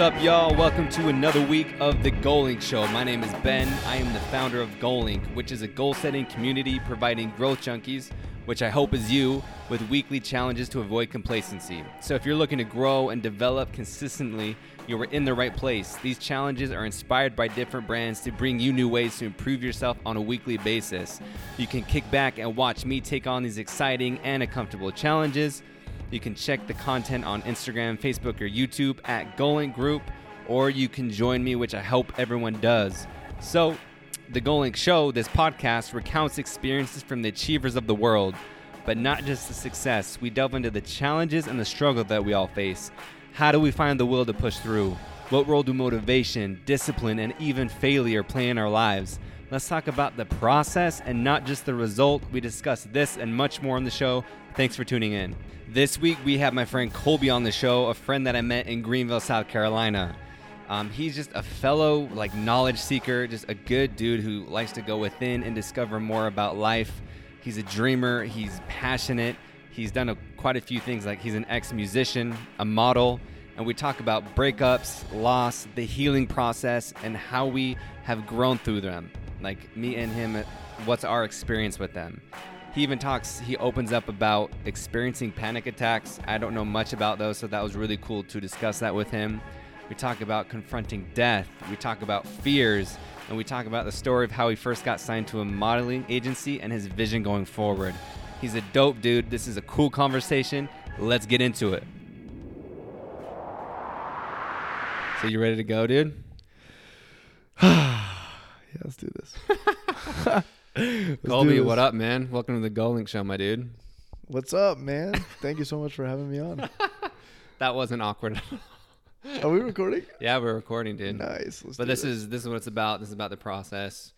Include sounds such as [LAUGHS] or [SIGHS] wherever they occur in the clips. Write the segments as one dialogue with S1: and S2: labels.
S1: up, y'all? Welcome to another week of the Goalink Show. My name is Ben. I am the founder of Goalink, which is a goal setting community providing growth junkies, which I hope is you, with weekly challenges to avoid complacency. So if you're looking to grow and develop consistently, you are in the right place. These challenges are inspired by different brands to bring you new ways to improve yourself on a weekly basis. You can kick back and watch me take on these exciting and uncomfortable challenges. You can check the content on Instagram, Facebook, or YouTube at Goalink Group, or you can join me, which I hope everyone does. So, the Goalink Show, this podcast, recounts experiences from the achievers of the world, but not just the success. We delve into the challenges and the struggle that we all face. How do we find the will to push through? What role do motivation, discipline, and even failure play in our lives? Let's talk about the process and not just the result. We discuss this and much more on the show. Thanks for tuning in. This week we have my friend Kolby on the show, a friend that I met in Greenville, South Carolina. Um, he's just a fellow like knowledge seeker, just a good dude who likes to go within and discover more about life. He's a dreamer. He's passionate. He's done a, quite a few things. Like he's an ex-musician, a model, and we talk about breakups, loss, the healing process, and how we have grown through them. Like me and him, what's our experience with them? He even talks, he opens up about experiencing panic attacks. I don't know much about those, so that was really cool to discuss that with him. We talk about confronting death. We talk about fears. And we talk about the story of how he first got signed to a modeling agency and his vision going forward. He's a dope dude. This is a cool conversation. Let's get into it. So, you ready to go, dude? [SIGHS]
S2: yeah, let's do this. [LAUGHS] Kolby,
S1: what up, man? Welcome to the Goalink Show, my dude.
S2: What's up, man? Thank you so much for having me on. [LAUGHS]
S1: That wasn't awkward.
S2: Are we recording?
S1: yeah, we're recording, dude.
S2: Nice. Let's
S1: But this is this is what it's about. This is about the process.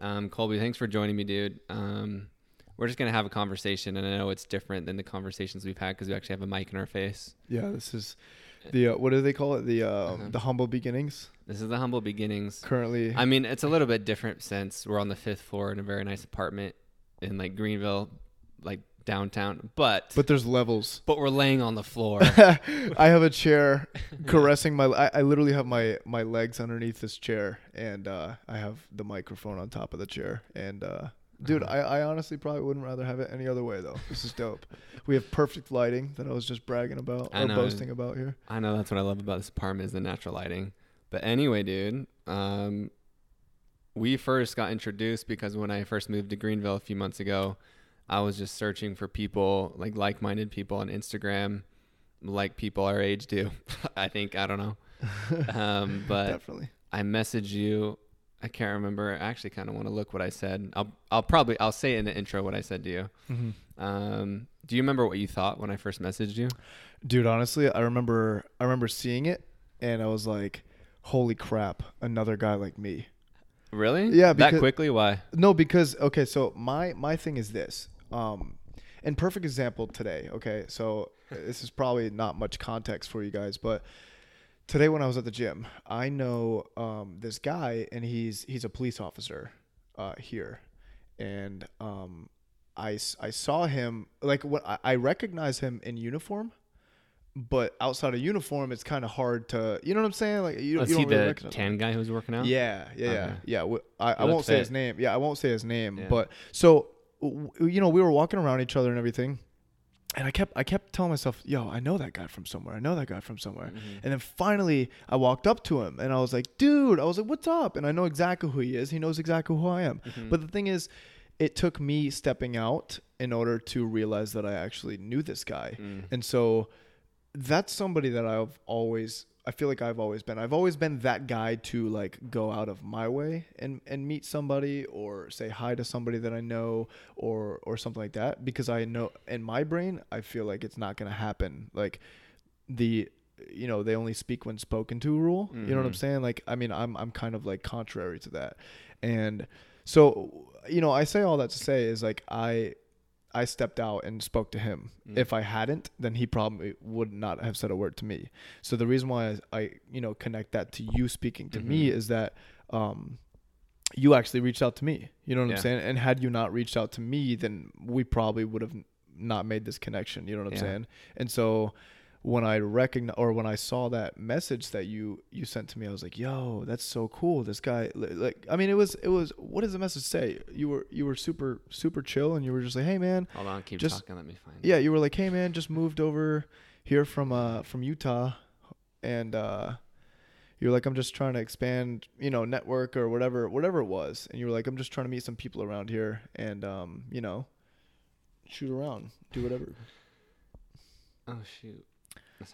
S1: Um, Kolby, thanks for joining me, dude. Um, we're just gonna have a conversation, and I know it's different than the conversations we've had because we actually have a mic in our face.
S2: yeah. This is the uh, what do they call it? The uh,
S1: Uh-huh.
S2: the humble beginnings.
S1: This is the humble beginnings.
S2: Currently,
S1: I mean, it's a little bit different since we're on the fifth floor in a very nice apartment in like Greenville, like downtown. But but,
S2: there's levels.
S1: But we're laying on the floor. [LAUGHS]
S2: I have a chair [LAUGHS] caressing my. I, I literally have my my legs underneath this chair, and uh, I have the microphone on top of the chair. And uh, dude,
S1: Uh-huh.
S2: I, I honestly probably wouldn't rather have it any other way though. This is dope. we have perfect lighting that I was just bragging about
S1: I
S2: or
S1: know.
S2: boasting about here.
S1: I know that's what I love about this apartment is the natural lighting. But anyway, dude, um, we first got introduced because when I first moved to Greenville a few months ago, I was just searching for people like like-minded people on Instagram, like people our age do. [LAUGHS] I think I don't know, [LAUGHS] um, but
S2: Definitely.
S1: I messaged you. I can't remember. I actually kind of want to look what I said. I'll I'll probably I'll say in the intro what I said to you. Um, do you remember what you thought when I first messaged you?
S2: Dude, honestly, I remember I remember seeing it and I was like, "Holy crap, another guy like me."
S1: Really?
S2: Yeah,
S1: That quickly? Why?
S2: No, because okay, so my my thing is this. Um and perfect example today, okay? So this is probably not much context for you guys, but today when I was at the gym, I know um this guy and he's he's a police officer uh here. And um I, I saw him like what I, I recognize him in uniform, but outside of uniform, it's kind of hard to you know what I'm saying? Like you,
S1: Was
S2: you
S1: he
S2: don't really
S1: the
S2: him.
S1: tan guy who's working out?
S2: Yeah, yeah, yeah,
S1: Okay.
S2: yeah. w- I, I won't say his name. Yeah, I won't say his name.
S1: Yeah.
S2: But so you know, we were walking around each other and everything, and I kept I kept telling myself, "Yo, I know that guy from somewhere. I know that guy from somewhere."
S1: Mm-hmm.
S2: And then finally, I walked up to him and I was like, "Dude," I was like, "What's up?" And I know exactly who he is. He knows exactly who I am.
S1: Mm-hmm.
S2: But the thing is, it took me stepping out in order to realize that I actually knew this guy.
S1: Mm.
S2: And so that's somebody that I've always I feel like I've always been. I've always been that guy to like go out of my way and and meet somebody or say hi to somebody that I know or or something like that because I know in my brain I feel like it's not going to happen. Like the you know, they only speak when spoken to rule. You know what I'm
S1: Mhm.
S2: saying? Like I mean, I'm I'm kind of like contrary to that. And so, you know, I say all that to say is like I I stepped out and spoke to him.
S1: Mm.
S2: If I hadn't, then he probably would not have said a word to me. So the reason why I, I you know, connect that to you speaking to me
S1: Mhm.
S2: is that um you actually reached out to me. You know what
S1: Yeah.
S2: I'm saying? And had you not reached out to me, then we probably would have not made this connection. You know what I'm
S1: Yeah.
S2: saying? And so when I recognize or when I saw that message that you you sent to me, I was like, "Yo, that's so cool." This guy, like, I mean, it was it was. What does the message say? You were you were super super chill, and you were just like, "Hey, man,
S1: Hold on, keep
S2: Just-
S1: talking. Let me find.
S2: yeah." You were like, "Hey, man, just moved over here from uh from Utah, and uh." You're like, I'm just trying to expand, you know, network or whatever, whatever it was. And you were like, I'm just trying to meet some people around here and, um, you know, shoot around, do whatever.
S1: Oh shoot.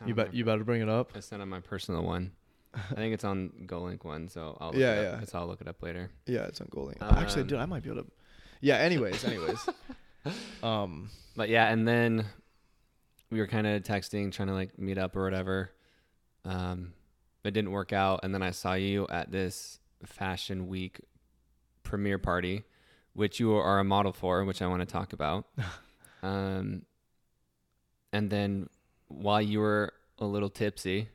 S2: You bet. You better bring it up.
S1: It's not on my personal one. I think it's on Goalink one, so I'll look [LAUGHS]
S2: Yeah,
S1: it up.
S2: yeah.
S1: I'll look it up later.
S2: Yeah, it's on. Actually,
S1: Um,
S2: dude, I might be able to. Yeah. Anyways, anyways. [LAUGHS] um.
S1: But yeah, and then we were kind of texting, trying to like meet up or whatever. Um, it didn't work out, and then I saw you at this Fashion Week premiere party, which you are a model for, which I want to talk about. [LAUGHS] um, and then while you were a little tipsy,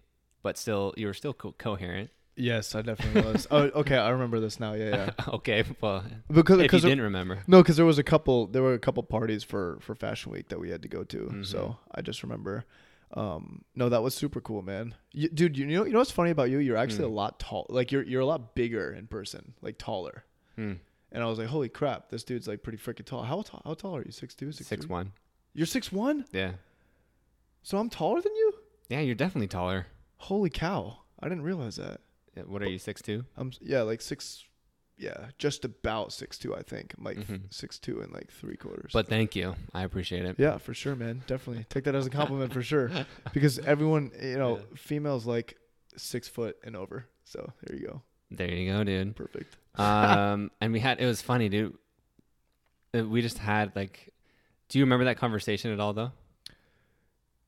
S1: but still you were still co- coherent.
S2: Yes, I definitely was. oh, [LAUGHS] okay. I remember this now. Yeah, yeah. [LAUGHS]
S1: okay, well,
S2: Because
S1: if you didn't remember,
S2: no, because there was a couple. There were a couple parties for for Fashion Week that we had to go to.
S1: Mhm.
S2: So I just remember. Um. No, that was super cool, man. You, dude, you know you know what's funny about you? You're actually
S1: Hmm.
S2: a lot tall. Like you're you're a lot bigger in person. Like taller.
S1: hmm,
S2: And I was like, holy crap, this dude's like pretty freaking tall. How tall? How tall are you? Six two, six,
S1: six
S2: three?
S1: one.
S2: You're six one.
S1: Yeah,
S2: So I'm taller than you.
S1: yeah, you're definitely taller.
S2: Holy cow! I didn't realize that.
S1: Yeah, What are you, six two?
S2: I'm yeah, like six, yeah, just about six two. I think I'm like
S1: Mhm.
S2: six two and like three quarters.
S1: But thank you, I appreciate it.
S2: yeah, for sure, man. Definitely take that as a compliment for sure, [LAUGHS] because everyone, you know, females like six foot and over. So there you go,
S1: There you go, dude.
S2: perfect. [LAUGHS]
S1: um, and we had it was funny, dude. Uh, We just had like, do you remember that conversation at all, though?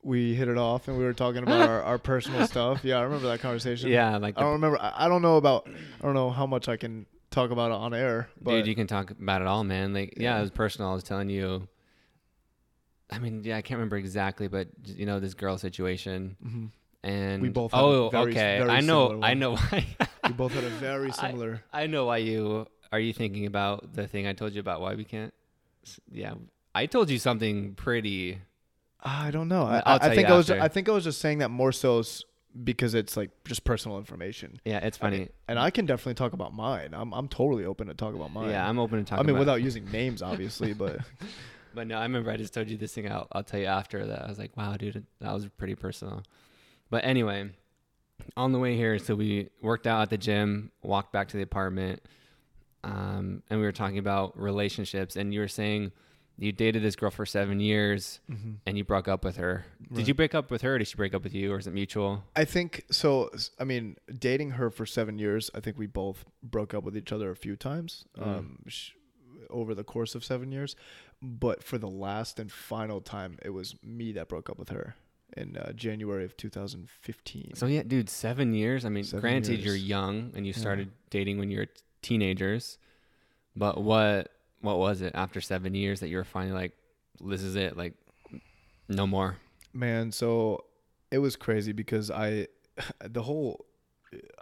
S2: We hit it off and we were talking about our, our personal [LAUGHS] stuff. Yeah, I remember that conversation.
S1: Yeah, like,
S2: I don't remember. I, I don't know about. I don't know how much I can talk about it on air. But
S1: dude, you can talk about it all, man. Like, yeah.
S2: Yeah.
S1: it was personal. I was telling you. I mean, yeah, I can't remember exactly, but you know this girl situation,
S2: Mhm.
S1: and
S2: We both had a
S1: Oh,
S2: very-
S1: okay.
S2: very
S1: I know. I know why. [LAUGHS]
S2: we both had a very similar.
S1: I know why you are you thinking about the thing I told you about why we can't. Yeah, I told you something pretty.
S2: I don't know. I, I think I was.
S1: after.
S2: I think I was just saying that more so because it's like just personal information.
S1: Yeah, it's
S2: I
S1: funny.
S2: mean, and I can definitely talk about mine. I'm I'm totally open to talk about mine.
S1: yeah, I'm open to talk.
S2: I mean, without [LAUGHS] using names, obviously, but [LAUGHS]
S1: But no, I remember I just told you this thing. I'll, I'll tell you after that. I was like, wow, dude, that was pretty personal. But anyway, on the way here, so we worked out at the gym, walked back to the apartment, um, and we were talking about relationships. And you were saying you dated this girl for seven years and you broke up with her. Did you break up with her or did she break up with you or is it mutual?
S2: I think so. I mean, dating her for seven years, I think we both broke up with each other a few times
S1: Mm.
S2: um, sh- over the course of seven years. But for the last and final time, it was me that broke up with her in uh, January of 2015.
S1: So yeah, dude, seven years. I mean,
S2: Seven
S1: granted, you're young and you
S2: Yeah.
S1: started dating when you were teenagers, but what what was it after seven years that you were finally like, this is it, like, no more?
S2: Man, so it was crazy because I, [LAUGHS] the whole,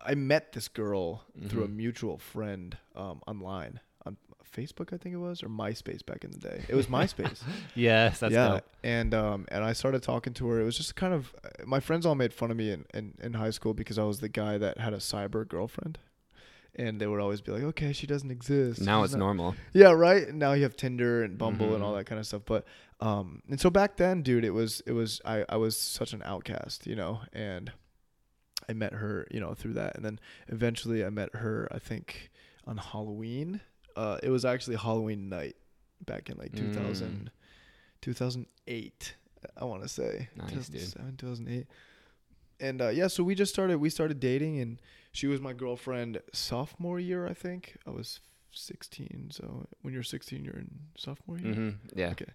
S2: I met this girl through a
S1: Mhm.
S2: mutual friend um, online on Facebook, I think it was, or MySpace back in the day. It was MySpace. [LAUGHS]
S1: Yes, that's
S2: yeah,
S1: dope.
S2: and um, and I started talking to her. It was just kind of my friends all made fun of me in, in, in high school because I was the guy that had a cyber girlfriend, and they would always be like, "Okay, she doesn't exist."
S1: Now
S2: She's
S1: it's
S2: not-
S1: normal.
S2: yeah, right. Now you have Tinder and Bumble and all that kind of stuff. But um, and so back then, dude, it was it was I I was such an outcast, you know, and I met her, you know, through that, and then eventually I met her. I think on Halloween. Uh, it was actually Halloween night back in like
S1: Mm.
S2: 2000, 2008. I want to say
S1: Nice, dude.
S2: 2007, 2008. And uh, yeah, so we just started. We started dating, and she was my girlfriend sophomore year, I think. I was 16. So when you're 16, you're in sophomore year.
S1: hmm Yeah.
S2: Okay.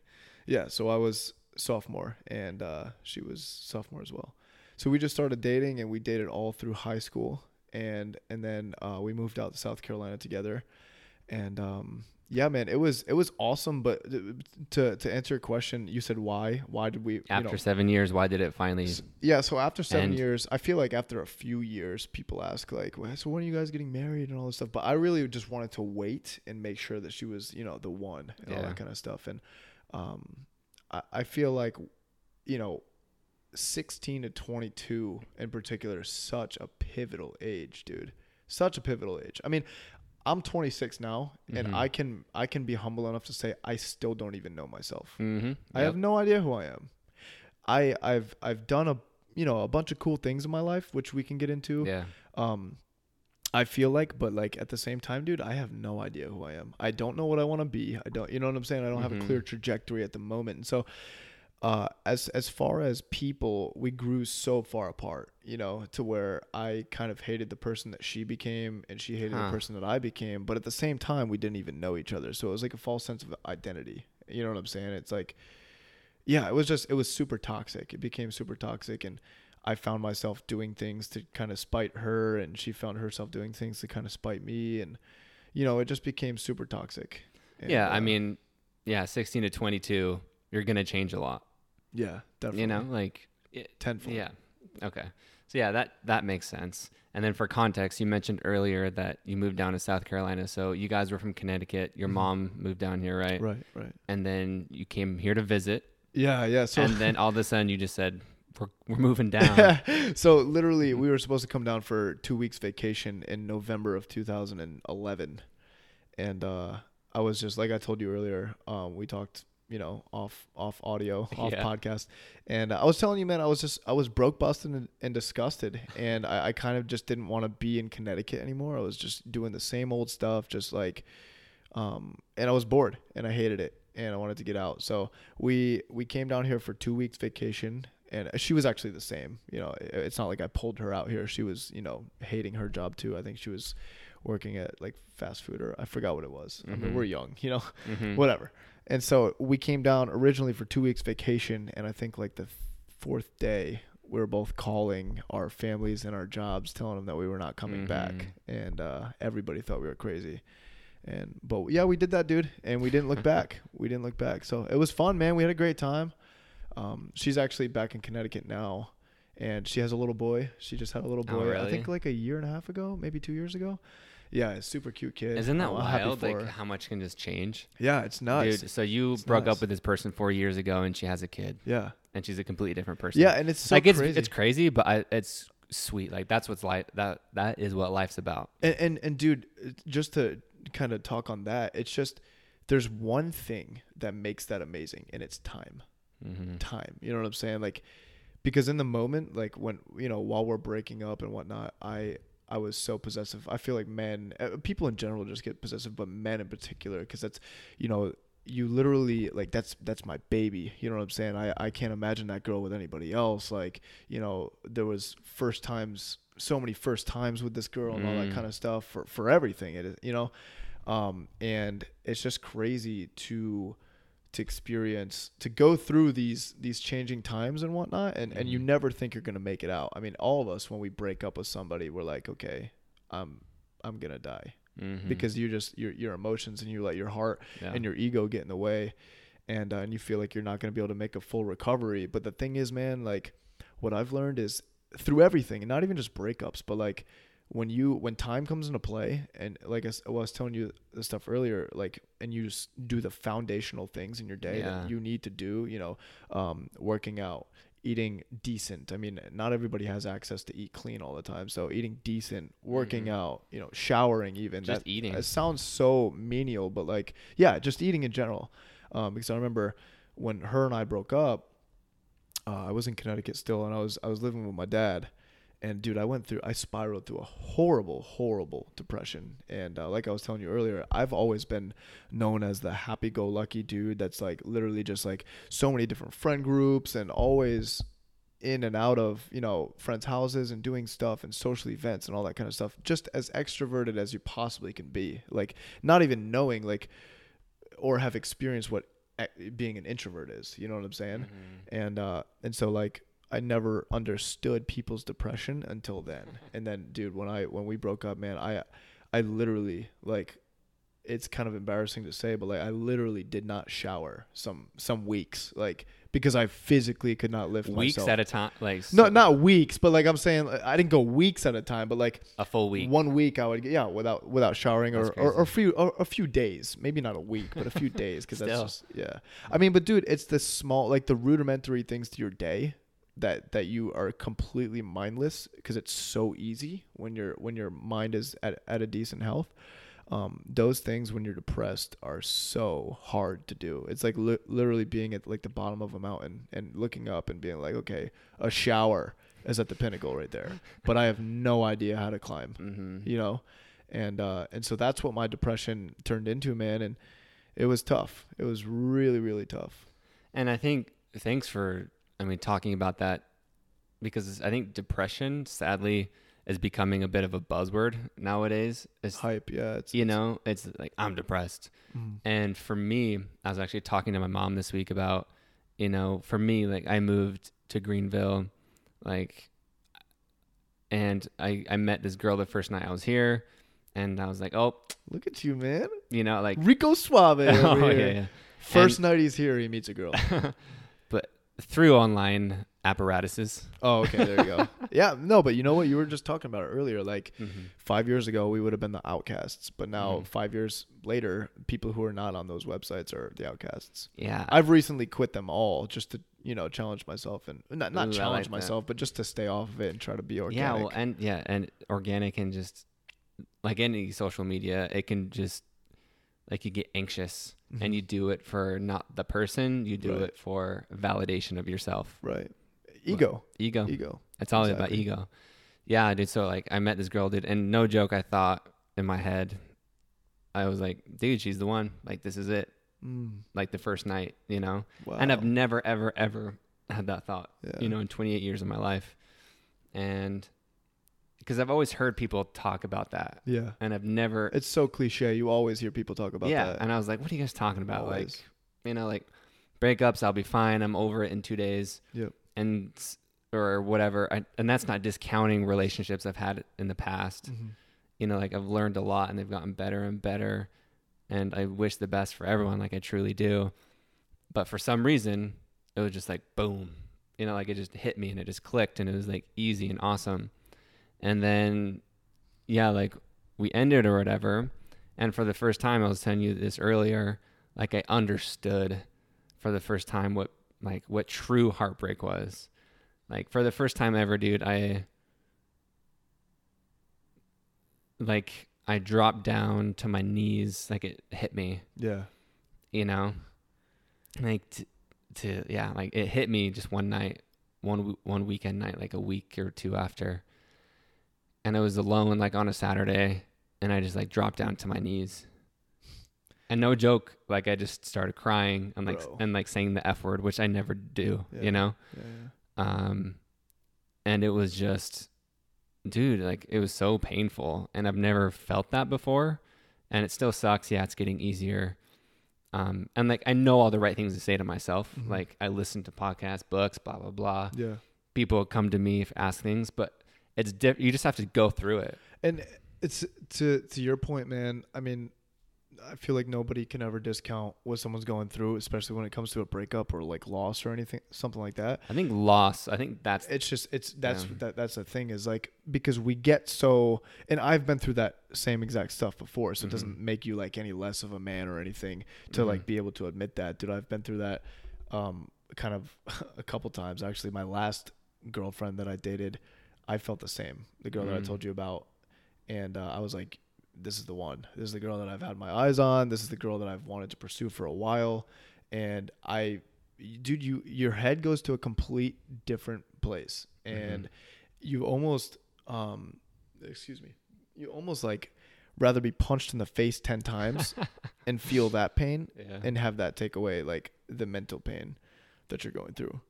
S2: Yeah. So I was sophomore, and uh, she was sophomore as well. So we just started dating, and we dated all through high school, and and then uh, we moved out to South Carolina together, and um, yeah, man, it was it was awesome. But to to answer your question, you said why? Why did we? you
S1: After
S2: know,
S1: seven years, why did it finally?
S2: Yeah, so after seven
S1: And-
S2: years, I feel like after a few years, people ask like, well, "So when are you guys getting married and all this stuff?" But I really just wanted to wait and make sure that she was, you know, the one and all that kind of stuff. And um, I, I feel like, you know, 16 to 22 in particular is such a pivotal age, dude. Such a pivotal age. I mean, I'm 26 now, and
S1: Mhm.
S2: I can I can be humble enough to say I still don't even know myself.
S1: Mm-hmm.
S2: I have no idea who I am. I I've I've done a you know a bunch of cool things in my life, which we can get into.
S1: Yeah.
S2: Um, I feel like, but like at the same time, dude, I have no idea who I am. I don't know what I want to be. I don't, you know what I'm saying? I don't have a
S1: Mhm.
S2: clear trajectory at the moment. And so, uh, as as far as people, we grew so far apart, you know, to where I kind of hated the person that she became, and she hated
S1: Huh.
S2: the person that I became. But at the same time, we didn't even know each other, so it was like a false sense of identity. You know what I'm saying? It's like, yeah, it was just it was super toxic. It became super toxic, and I found myself doing things to kind of spite her, and she found herself doing things to kind of spite me, and you know, it just became super toxic. And,
S1: yeah. I
S2: uh,
S1: mean, yeah, 16 to 22, you're gonna change a lot.
S2: Yeah, definitely.
S1: You know, like it,
S2: tenfold.
S1: Yeah. Okay. So yeah, that that makes sense. And then for context, you mentioned earlier that you moved down to South Carolina. So you guys were from Connecticut. Your
S2: Mhm.
S1: mom moved down here, right?
S2: Right, right.
S1: And then you came here to visit.
S2: Yeah, yeah. So
S1: and then all of a sudden you just said, "We're we're moving [LAUGHS] down."
S2: so literally, we were supposed to come down for two weeks vacation in November of 2011, and uh, I was just like I told you earlier. Um, we talked, you know, off off audio, [LAUGHS] off
S1: Yeah.
S2: podcast, and I was telling you, man, I was just I was broke, busted, and, and disgusted, and I, I kind of just didn't want to be in Connecticut anymore. I was just doing the same old stuff, just like, um, and I was bored, and I hated it, and I wanted to get out. So we we came down here for two weeks vacation and she was actually the same you know it- it's not like i pulled her out here she was you know hating her job too i think she was working at like fast food or i forgot what it was i mean
S1: Mhm.
S2: we're young you know
S1: Mhm. [LAUGHS]
S2: whatever and so we came down originally for two weeks vacation and i think like the fourth day we were both calling our families and our jobs telling them that we were not coming back. And uh, everybody thought we were crazy. And but yeah we did that dude and we didn't look [LAUGHS] back. We didn't look back. So it was fun man. We had a great time. Um, she's actually back in connecticut now and she has a little boy. She just had a little
S1: Oh,
S2: boy i think like a year and a half ago maybe two years ago yeah a super cute kid
S1: Isn't that
S2: I'm
S1: wild? Like
S2: her.
S1: how much can just change?
S2: yeah it's nuts
S1: Dude, so you
S2: It's
S1: broke
S2: nuts.
S1: up with this person four years ago, and she has a kid,
S2: yeah
S1: and she's a completely different person.
S2: yeah and it's so
S1: like it's
S2: crazy
S1: it's crazy, but I, it's sweet. Like that's what's life. That that is what life's about.
S2: And, and and dude, just to kind of talk on that, it's just there's one thing that makes that amazing, and it's time.
S1: Mm-hmm.
S2: Time. You know what I'm saying? Like, because in the moment, like when you know, while we're breaking up and whatnot, I I was so possessive. I feel like men, uh, people in general, just get possessive, but men in particular, because that's, you know. You literally like that's that's my baby. You know what I'm saying? I, I can't imagine that girl with anybody else. Like, you know, there was first times so many first times with this girl and all that
S1: Mm.
S2: kind of stuff for for everything it is you know um and it's just crazy to to experience to go through these these changing times and whatnot and and you
S1: Mhm.
S2: never think you're gonna make it out i mean all of us when we break up with somebody we're like okay i'm i'm gonna die
S1: Mm-hmm.
S2: because you just your your emotions and you let your heart
S1: yeah.
S2: and your ego get in the way and uh, and you feel like you're not to be able to make a full recovery but the thing is man like what i've learned is through everything and not even just breakups but like when you when time comes into play and like I, well, I was telling you the stuff earlier like and you just do the foundational things in your day
S1: Yeah.
S2: that you need to do you know um, working out eating decent i mean not everybody has access to eat clean all the time so eating decent working
S1: Mhm.
S2: out you know showering even
S1: Just
S2: that
S1: eating.
S2: it sounds so menial but like yeah just eating in general um, because i remember when her and i broke up uh, i was in connecticut still and i was i was living with my dad and dude i went through i spiraled through a horrible horrible depression. And uh, like i was telling you earlier i've always been known as the happy-go-lucky dude that's like literally just like so many different friend groups and always in and out of you know friends houses and doing stuff and social events and all that kind of stuff just as extroverted as you possibly can be. Like not even knowing like or have experienced what e- being an introvert is you know what i'm saying?
S1: Mhm.
S2: and uh and so like I never understood people's depression until then. Mm-hmm. And then dude, when I when we broke up, man, I I literally like it's kind of embarrassing to say, but like I literally did not shower some some weeks like because I physically could not lift
S1: weeks
S2: myself.
S1: at a time, like
S2: no, not weeks, but like I'm saying I didn't go weeks at a time, but like
S1: a full week.
S2: one week I would get yeah without without showering or, or, or a few or a few days maybe not a week but a few [LAUGHS] days because that's just yeah I mean but dude it's the small like the rudimentary things to your day that that you are completely mindless because it's so easy when your when your mind is at, at a decent health. Um, those things when you're depressed are so hard to do. It's like li- literally being at like the bottom of a mountain and looking up and being like okay a shower is at the pinnacle right there [LAUGHS] but i have no idea how to climb
S1: Mm-hmm.
S2: you know? And uh and so that's what my depression turned into man and it was tough. It was really really tough.
S1: And I think thanks for I mean talking about that because I think depression sadly is becoming a bit of a buzzword nowadays. It's
S2: hype yeah it's
S1: you know, it's like I'm depressed.
S2: Mm.
S1: And for me, I was actually talking to my mom this week about, you know, for me, like I moved to Greenville, like, and I, I met this girl the first night I was here. And I was like, oh,
S2: look at you man
S1: you know, like,
S2: rico suave [LAUGHS] over
S1: oh,
S2: here.
S1: yeah, yeah.
S2: first night he's here he meets a girl [LAUGHS]
S1: through online apparatuses.
S2: oh okay there you go. [LAUGHS] Yeah no but you know what? You were just talking about it earlier like five years ago we would have been the outcasts but now
S1: Mhm.
S2: five years later people who are not on those websites are the outcasts.
S1: Yeah.
S2: i've recently quit them all just to you know challenge myself and not not
S1: Ooh,
S2: challenge
S1: like
S2: myself but just to stay off of it and try to be organic
S1: Yeah, well, and yeah, and organic and just like any social media, it can just like you get anxious
S2: Mhm.
S1: and you do it for not the person, you do
S2: Right.
S1: it for validation of yourself.
S2: right ego
S1: Ego.
S2: ego
S1: It's all about ego. Yeah, dude. So like, I met this girl, dude, and no joke, I thought in my head, I was like, dude, she's the one. Like, this is it.
S2: mm,
S1: Like the first night, you know.
S2: wow.
S1: And I've never, ever, ever had that thought.
S2: yeah.
S1: you know, in 28 years of my life. And because I've always heard people talk about that,
S2: yeah
S1: and I've never,
S2: it's so cliche you always hear people talk about
S1: yeah.
S2: that
S1: And I was like, what are you guys talking about?
S2: Always.
S1: Like, you know, like breakups, I'll be fine. I'm over it in two days.
S2: Yep.
S1: And, or whatever. I, and that's not discounting relationships I've had in the past.
S2: Mhm.
S1: You know, like I've learned a lot and they've gotten better and better. And I wish the best for everyone, like I truly do. But for some reason, it was just like boom. You know, like it just hit me and it just clicked and it was like easy and awesome. And then, yeah, like we ended or whatever. And for the first time, I was telling you this earlier, like I understood for the first time what like what true heartbreak was. Like for the first time ever, dude, I like I dropped down to my knees, like it hit me,
S2: yeah
S1: you know, like to, to yeah, like it hit me just one night, one one weekend night, like a week or two after, and I was alone, like on a Saturday, and I just like dropped down to my knees, and no joke, like I just started crying and like
S2: Bro.
S1: and like saying the f word, which I never do,
S2: Yeah.
S1: you know,
S2: yeah, yeah.
S1: um, and it was just, dude, like it was so painful, and I've never felt that before, and it still sucks. Yeah, it's getting easier. Um, and like I know all the right things to say to myself.
S2: Mhm.
S1: Like I listen to podcasts, books, blah blah blah.
S2: yeah
S1: People come to me if ask things, but it's diff- you just have to go through it.
S2: And it's to to your point, man. I mean, I feel like nobody can ever discount what someone's going through, especially when it comes to a breakup or like loss or anything, something like that.
S1: I think loss. I think that's
S2: It's just it's that's
S1: Yeah.
S2: that that's the thing is like because we get so and I've been through that same exact stuff before, so it doesn't
S1: Mhm.
S2: make you like any less of a man or anything to
S1: Mhm.
S2: like be able to admit that. Dude, I've been through that um kind of [LAUGHS] a couple times actually. My last girlfriend that I dated, I felt the same. The girl that I
S1: Mm.
S2: told you about and uh, I was like this is the one. This is the girl that I've had my eyes on. This is the girl that I've wanted to pursue for a while. And I, dude, you your head goes to a complete different place, and you almost, um, excuse me, you almost like rather be punched in the face ten times [LAUGHS] and feel that pain
S1: yeah.
S2: and have that take away like the mental pain that you're going through.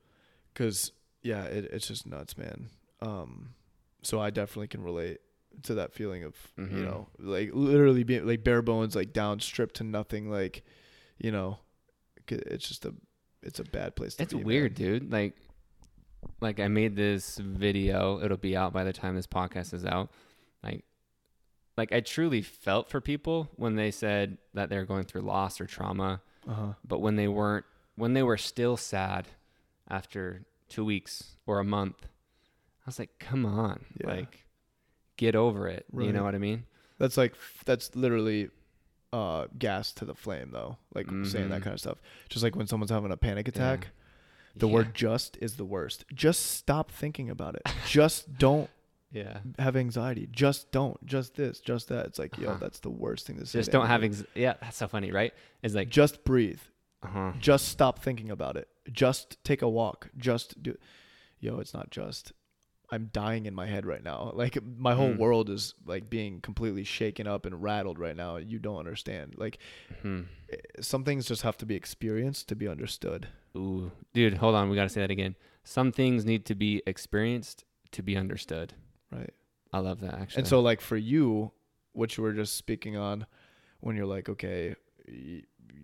S2: Cause yeah, it, it's just nuts, man. Um, so I definitely can relate to that feeling of you
S1: Mhm.
S2: know like literally being like bare bones like down stripped to nothing like you know it's just a it's a bad place to
S1: it's
S2: be man.
S1: weird, dude. Like, like I made this video. It'll be out by the time this podcast is out. Like, like I truly felt for people when they said that they're going through loss or trauma,
S2: uh-huh
S1: but when they weren't, when they were still sad after two weeks or a month, was like, come on,
S2: Yeah.
S1: like, get over it. You know what I mean?
S2: that's like that's literally uh gas to the flame though like saying that
S1: Mhm.
S2: kind of stuff just like when someone's having a panic attack The
S1: Yeah.
S2: word just is the worst. Just stop thinking about it. [LAUGHS] Just don't
S1: Yeah.
S2: have anxiety. Just don't. Just this, just that. It's like, yo,
S1: Uh-huh.
S2: that's the worst thing to say.
S1: Just don't have ex- yeah, that's so funny, right? It's like
S2: Just breathe.
S1: uh-huh.
S2: Just stop thinking about it. Just take a walk. Just do. Yo, it's not just. I'm dying in my head right now. Like my whole
S1: Mm.
S2: world is like being completely shaken up and rattled right now. You don't understand. Like eh, some things just have to be experienced to be understood.
S1: Ooh, dude, hold on. We got to say that again. Some things need to be experienced to be understood.
S2: Right.
S1: I love that actually.
S2: And so, like for you, what you were just speaking on, when you're like, okay,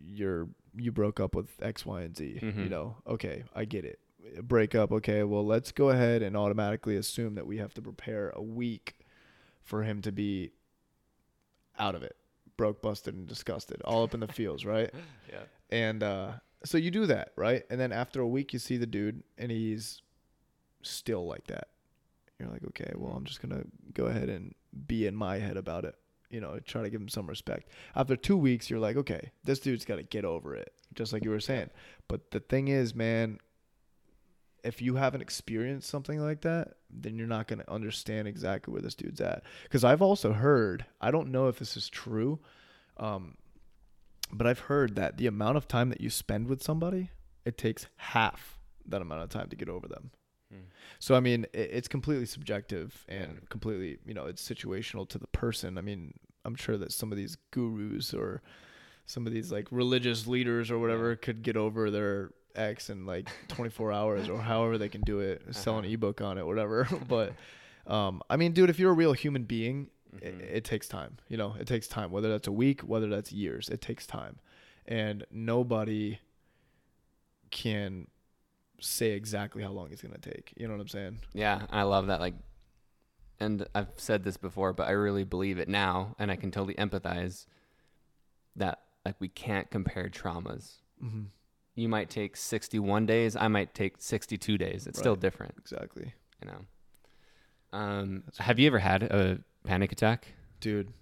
S2: you're you broke up with X, Y, and Z. You
S1: Mhm.
S2: know, okay, I get it. Break up. Okay, well, let's go ahead and automatically assume that we have to prepare a week for him to be out of it, broke, busted, and disgusted, all up in the fields, right? [LAUGHS]
S1: yeah.
S2: And uh, so you do that, right? And then after a week, you see the dude, and he's still like that. You're like, okay, well, I'm just gonna go ahead and be in my head about it. You know, try to give him some respect. After two weeks, you're like, okay, this dude's got to get over it, just like you were saying. But the thing is, man, if you haven't experienced something like that, then you're not gonna understand exactly where this dude's at. Because I've also heard, I don't know if this is true, um, but I've heard that the amount of time that you spend with somebody, it takes half that amount of time to get over them.
S1: Hmm.
S2: So I mean, it, it's completely subjective and
S1: Yeah.
S2: completely, you know, it's situational to the person. I mean, I'm sure that some of these gurus or some of these like religious leaders or whatever could get over their ex in like [LAUGHS] 24 hours or however they can do it, sell an
S1: Uh-huh.
S2: ebook on it, whatever. [LAUGHS] [LAUGHS] but um, I mean, dude, if you're a real human being, it,
S1: Mhm.
S2: it takes time. You know, it takes time. Whether that's a week, whether that's years, it takes time, and nobody can say exactly how long it's gonna take. You know what I'm saying?
S1: Yeah, I love that. Like, and I've said this before, but I really believe it now, and I can totally empathize that like we can't compare traumas.
S2: Mm-hmm.
S1: You might take 61 days. I might take 62 days. It's still different,
S2: Exactly,
S1: you know. Um, have you ever had a panic attack?
S2: dude.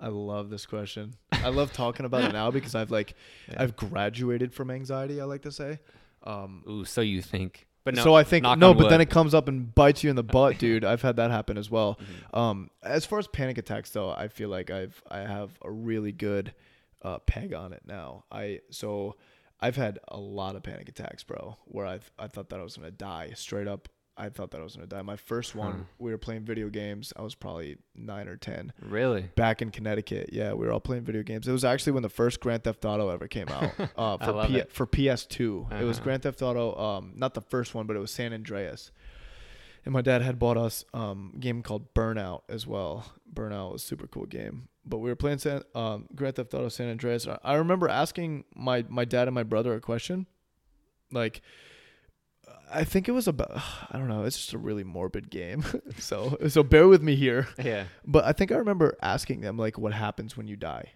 S2: I love this question. I love talking about it now [LAUGHS] because I've like
S1: Yeah.
S2: I've graduated from anxiety. I like to say. Um,
S1: Ooh, so you think? But no.
S2: so I think no, but then it comes up and bites you in the butt, [LAUGHS] dude. I've had that happen as well.
S1: Mhm.
S2: Um, as far as panic attacks, though, I feel like I've I have a really good uh, peg on it now. I so I've had a lot of panic attacks, bro, where I I thought that I was gonna die straight up. I thought that I was gonna die. My first one,
S1: Huh.
S2: we were playing video games. I was probably nine or ten.
S1: Really?
S2: Back in Connecticut, yeah, we were all playing video games. It was actually when the first Grand Theft Auto ever came out [LAUGHS] uh,
S1: I
S2: for
S1: love
S2: P-
S1: it.
S2: for PS2. It was
S1: Uh-huh.
S2: Grand Theft Auto, um, not the first one, but it was San Andreas. And my dad had bought us um, a game called Burnout as well. Burnout was a super cool game. But we were playing San, um, Grand Theft Auto San Andreas. I- remember asking my, my dad and my brother a question. Like, I think it was about, [SIGHS] I don't know, it's just a really morbid game. [LAUGHS] so, so bear with me here. [LAUGHS]
S1: Yeah.
S2: But I think I remember asking them, like, what happens when you die?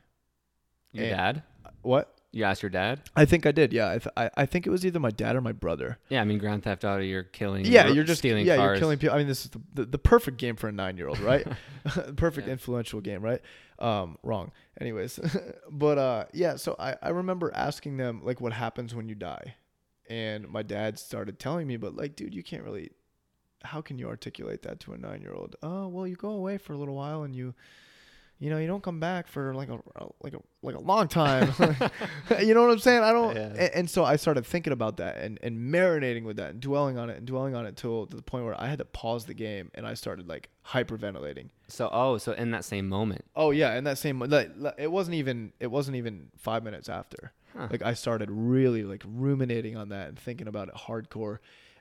S1: Your
S2: And-
S1: dad?
S2: What?
S1: You asked your dad?
S2: I think I did. Yeah, I, th- I I think it was either my dad or my brother.
S1: Yeah, I mean Grand Theft Auto. You're killing.
S2: Yeah, you're just
S1: stealing
S2: yeah,
S1: cars.
S2: you're killing people. I mean, this is the, the, the perfect game for a nine year old, right? [LAUGHS] [LAUGHS] perfect
S1: Yeah.
S2: influential game, right? Um, wrong. Anyways, [LAUGHS] but uh, yeah. So I I remember asking them like, what happens when you die, and my dad started telling me, but like, dude, you can't really. How can you articulate that to a nine year old? Oh well, you go away for a little while and you. You know, you don't come back for like a like a like a long time. [LAUGHS] you know what I'm saying? I don't.
S1: Yeah.
S2: And, and so I started thinking about that and, and marinating with that and dwelling on it and dwelling on it till to the point where I had to pause the game and I started like hyperventilating.
S1: So oh, so in that same moment.
S2: Oh yeah, in that same like, it wasn't even it wasn't even five minutes after.
S1: Huh.
S2: Like I started really like ruminating on that and thinking about it hardcore,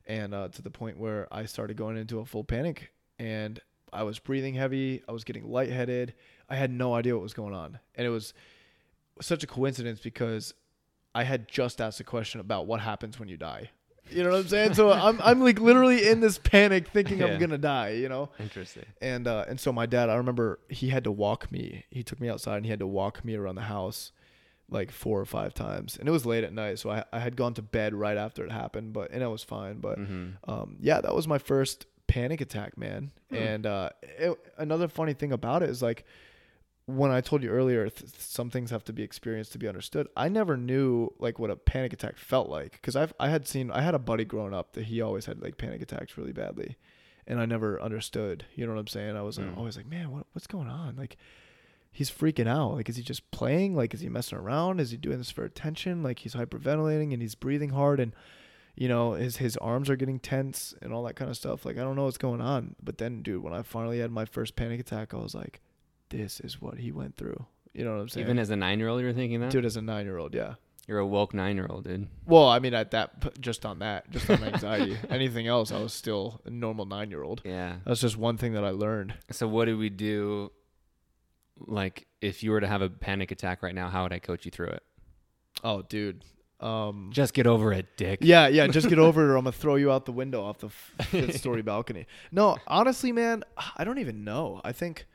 S2: and uh, to the point where I started going into a full panic and I was breathing heavy. I was getting lightheaded. I had no idea what was going on, and it was such a coincidence because I had just asked a question about what happens when you die. You know what I'm saying? So [LAUGHS] I'm I'm like literally in this panic, thinking
S1: Yeah.
S2: I'm gonna die. You know.
S1: Interesting.
S2: And uh, and so my dad, I remember he had to walk me. He took me outside and he had to walk me around the house like four or five times. And it was late at night, so I, I had gone to bed right after it happened, but and I was fine. But
S1: hmm
S2: um, yeah, that was my first panic attack, man.
S1: Hmm.
S2: And uh, it, another funny thing about it is like when I told you earlier, th- some things have to be experienced to be understood. I never knew like what a panic attack felt like because I've I had seen I had a buddy growing up that he always had like panic attacks really badly, and I never understood. You know what I'm saying? I was like,
S1: Mm.
S2: always like, man, what what's going on? Like, he's freaking out. Like, is he just playing? Like, is he messing around? Is he doing this for attention? Like, he's hyperventilating and he's breathing hard and you know his his arms are getting tense and all that kind of stuff. Like, I don't know what's going on. But then, dude, when I finally had my first panic attack, I was like, this is what he went through. You know what I'm saying?
S1: Even as a nine year old, you're thinking that?
S2: dude, as a nine year old, yeah.
S1: You're a woke nine year old, dude.
S2: Well, I mean, at that, just on that, just on anxiety. [LAUGHS] Anything else, I was still a normal nine year old.
S1: Yeah.
S2: That's just one thing that I learned.
S1: So what do we do? Like, if you were to have a panic attack right now, how would I coach you through it?
S2: Oh, dude. Um,
S1: Just get over it, dick.
S2: yeah, yeah. Just get over it, or [LAUGHS] I'm gonna throw you out the window off the fifth story balcony. No, honestly, man, I don't even know. I think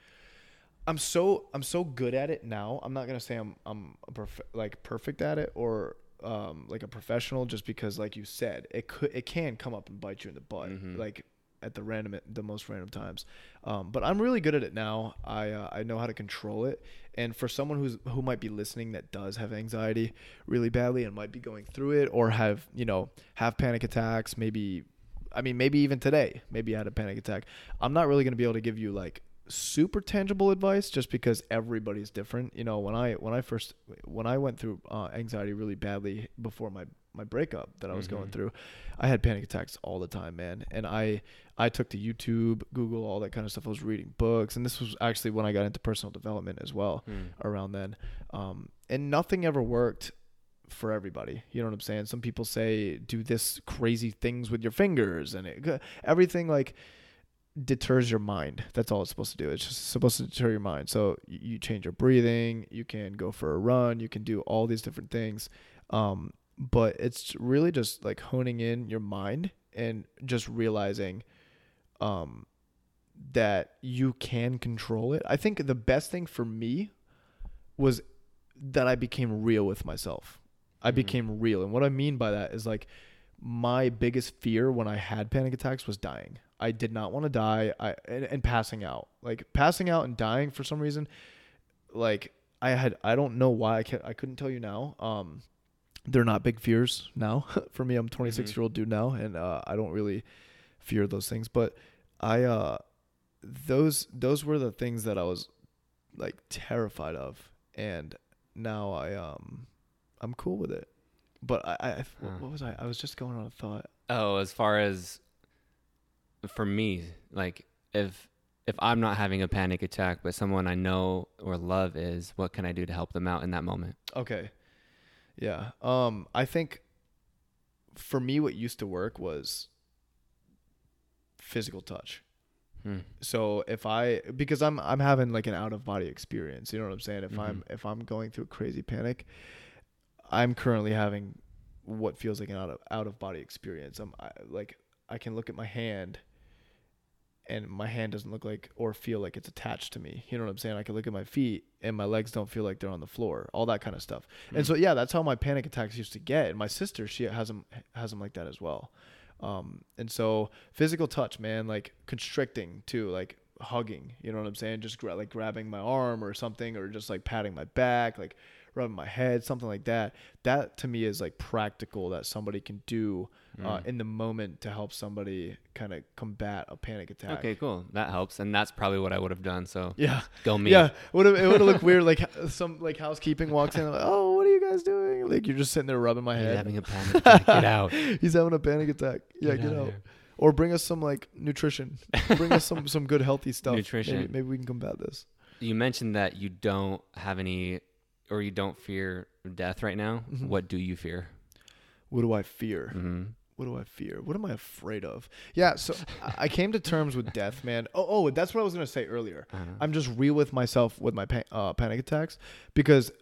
S2: I'm so I'm so good at it now. I'm not gonna say I'm I'm a perf- like perfect at it or um, like a professional, just because, like you said, it could it can come up and bite you in the butt,
S1: Mhm.
S2: like at the random the most random times. Um, but I'm really good at it now. I uh, I know how to control it. And for someone who's who might be listening that does have anxiety really badly and might be going through it or have you know have panic attacks, maybe I mean maybe even today, maybe you had a panic attack. I'm not really going to be able to give you like super tangible advice just because everybody's different. You know, when I when I first when I went through uh, anxiety really badly before my my breakup that I was going
S1: Mhm.
S2: through, I had panic attacks all the time, man. And I I took to YouTube, Google, all that kind of stuff. I was reading books, and this was actually when I got into personal development as well
S1: Hmm.
S2: around then. Um, and nothing ever worked for everybody. You know what I'm saying? Some people say do this crazy things with your fingers, and it, everything like deters your mind. That's all it's supposed to do. It's just supposed to deter your mind. So you change your breathing. You can go for a run. You can do all these different things. Um, but it's really just like honing in your mind and just realizing um, that you can control it. I think the best thing for me was that I became real with myself. I
S1: Mhm.
S2: became real. And what I mean by that is like my biggest fear when I had panic attacks was dying. I did not want to die. I and, and passing out. Like passing out and dying for some reason like I had I don't know why I can I couldn't tell you now. Um they're not big fears now. [LAUGHS] for me I'm 26
S1: Mhm.
S2: year old dude now and uh I don't really fear those things, but I uh those those were the things that I was like terrified of and now I um I'm cool with it. But I, I what, what was I? I was just going on a thought.
S1: Oh, as far as for me, like if if I'm not having a panic attack, but someone I know or love is, what can I do to help them out in that moment?
S2: Okay. Yeah. Um I think for me what used to work was physical touch.
S1: Hmm.
S2: So if I because I'm I'm having like an out of body experience, you know what I'm saying? If I'm
S1: Mhm.
S2: if I'm going through a crazy panic, I'm currently having what feels like an out of out of body experience. I'm I, like I can look at my hand and my hand doesn't look like or feel like it's attached to me. You know what I'm saying? I can look at my feet and my legs don't feel like they're on the floor. All that kind of stuff. And
S1: Mm.
S2: so yeah, that's how my panic attacks used to get. And my sister, she has them has them like that as well. Um, and so physical touch, man, like constricting too, like hugging. You know what I'm saying? Just gra- like grabbing my arm or something, or just like patting my back, like rubbing my head, something like that. That to me is like practical that somebody can do uh,
S1: Mm.
S2: in the moment to help somebody kind of combat a panic attack.
S1: Okay, cool. That helps, and that's probably what I would have done. So
S2: Yeah.
S1: go me.
S2: Yeah, would it would have looked weird [LAUGHS] like some like housekeeping walks in like, "Oh, what are you guys doing?" Like you're just sitting there rubbing my
S1: He's
S2: head.
S1: having a panic [LAUGHS] attack. Get out.
S2: He's having a panic attack. Yeah, get,
S1: outta
S2: out.
S1: here.
S2: Or bring us some like nutrition. Bring us some some good healthy stuff. [LAUGHS]
S1: Nutrition.
S2: Maybe, maybe we can combat this.
S1: You mentioned that you don't have any, or you don't fear death right now.
S2: Mhm.
S1: What do you fear?
S2: What do I fear?
S1: hmm
S2: What do I fear? What am I afraid of? Yeah, so [LAUGHS] I- came to terms with death, man. Oh, oh, that's what I was gonna say earlier.
S1: Uh-huh.
S2: I'm just real with myself with my pa- uh, panic attacks because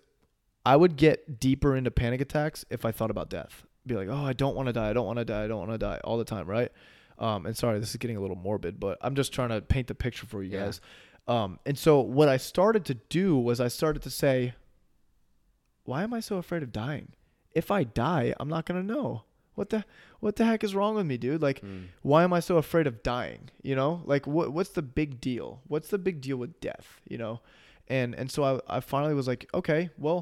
S2: I would get deeper into panic attacks if I thought about death. Be like, oh, I don't want to die. I don't want to die. I don't want to die all the time, right? Um, and sorry, this is getting a little morbid, but I'm just trying to paint the picture for you
S1: Yeah.
S2: guys. Um, and so what I started to do was I started to say, why am I so afraid of dying? If I die, I'm not gonna know. What the what the heck is wrong with me, dude? Like,
S1: Mm.
S2: why am I so afraid of dying? You know, like what what's the big deal? What's the big deal with death? You know, And and so I I finally was like, okay, well,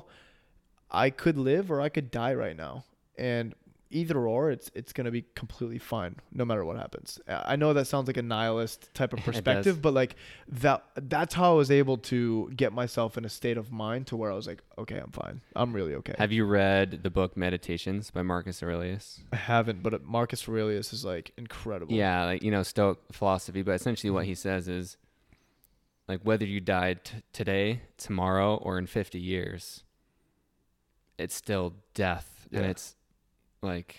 S2: I could live or I could die right now. And either or it's it's going to be completely fine no matter what happens. I know that sounds like a nihilist type of [LAUGHS] perspective, but like that that's how I was able to get myself in a state of mind to where I was like, okay, I'm fine. I'm really okay.
S1: Have you read the book Meditations by Marcus Aurelius?
S2: I haven't, but uh, Marcus Aurelius is like incredible.
S1: Yeah, like you know Stoic philosophy, but essentially what he mm-hmm. says is like whether you died t- today, tomorrow, or in 50 years, it's still death and it's like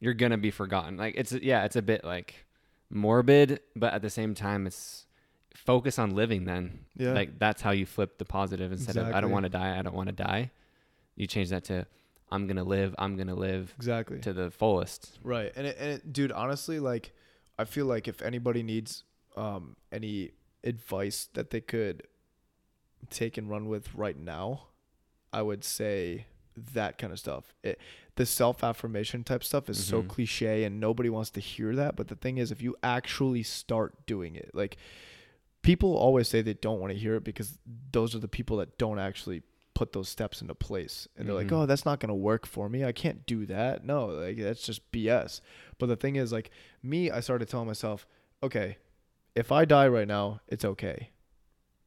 S1: you're to be forgotten. Like it's yeah, it's a bit like morbid, but at the same time it's focus on living then.
S2: Yeah.
S1: Like that's how you flip the positive instead of I don't want to die, I don't want to die. You change that to I'm to live, I'm to live
S2: exactly.
S1: to the fullest.
S2: Right. And it, and it, dude, honestly, like I feel like if anybody needs um any advice that they could take and run with right now, I would say that kind of stuff. It, the self affirmation type stuff is so
S1: Mhm.
S2: cliche and nobody wants to hear that. But the thing is, if you actually start doing it, like people always say they don't want to hear it because those are the people that don't actually put those steps into place. And they're like,
S1: Mhm.
S2: oh, that's not going to work for me. I can't do that. No, like that's just BS. But the thing is, like me, I started telling myself, okay, if I die right now, it's okay.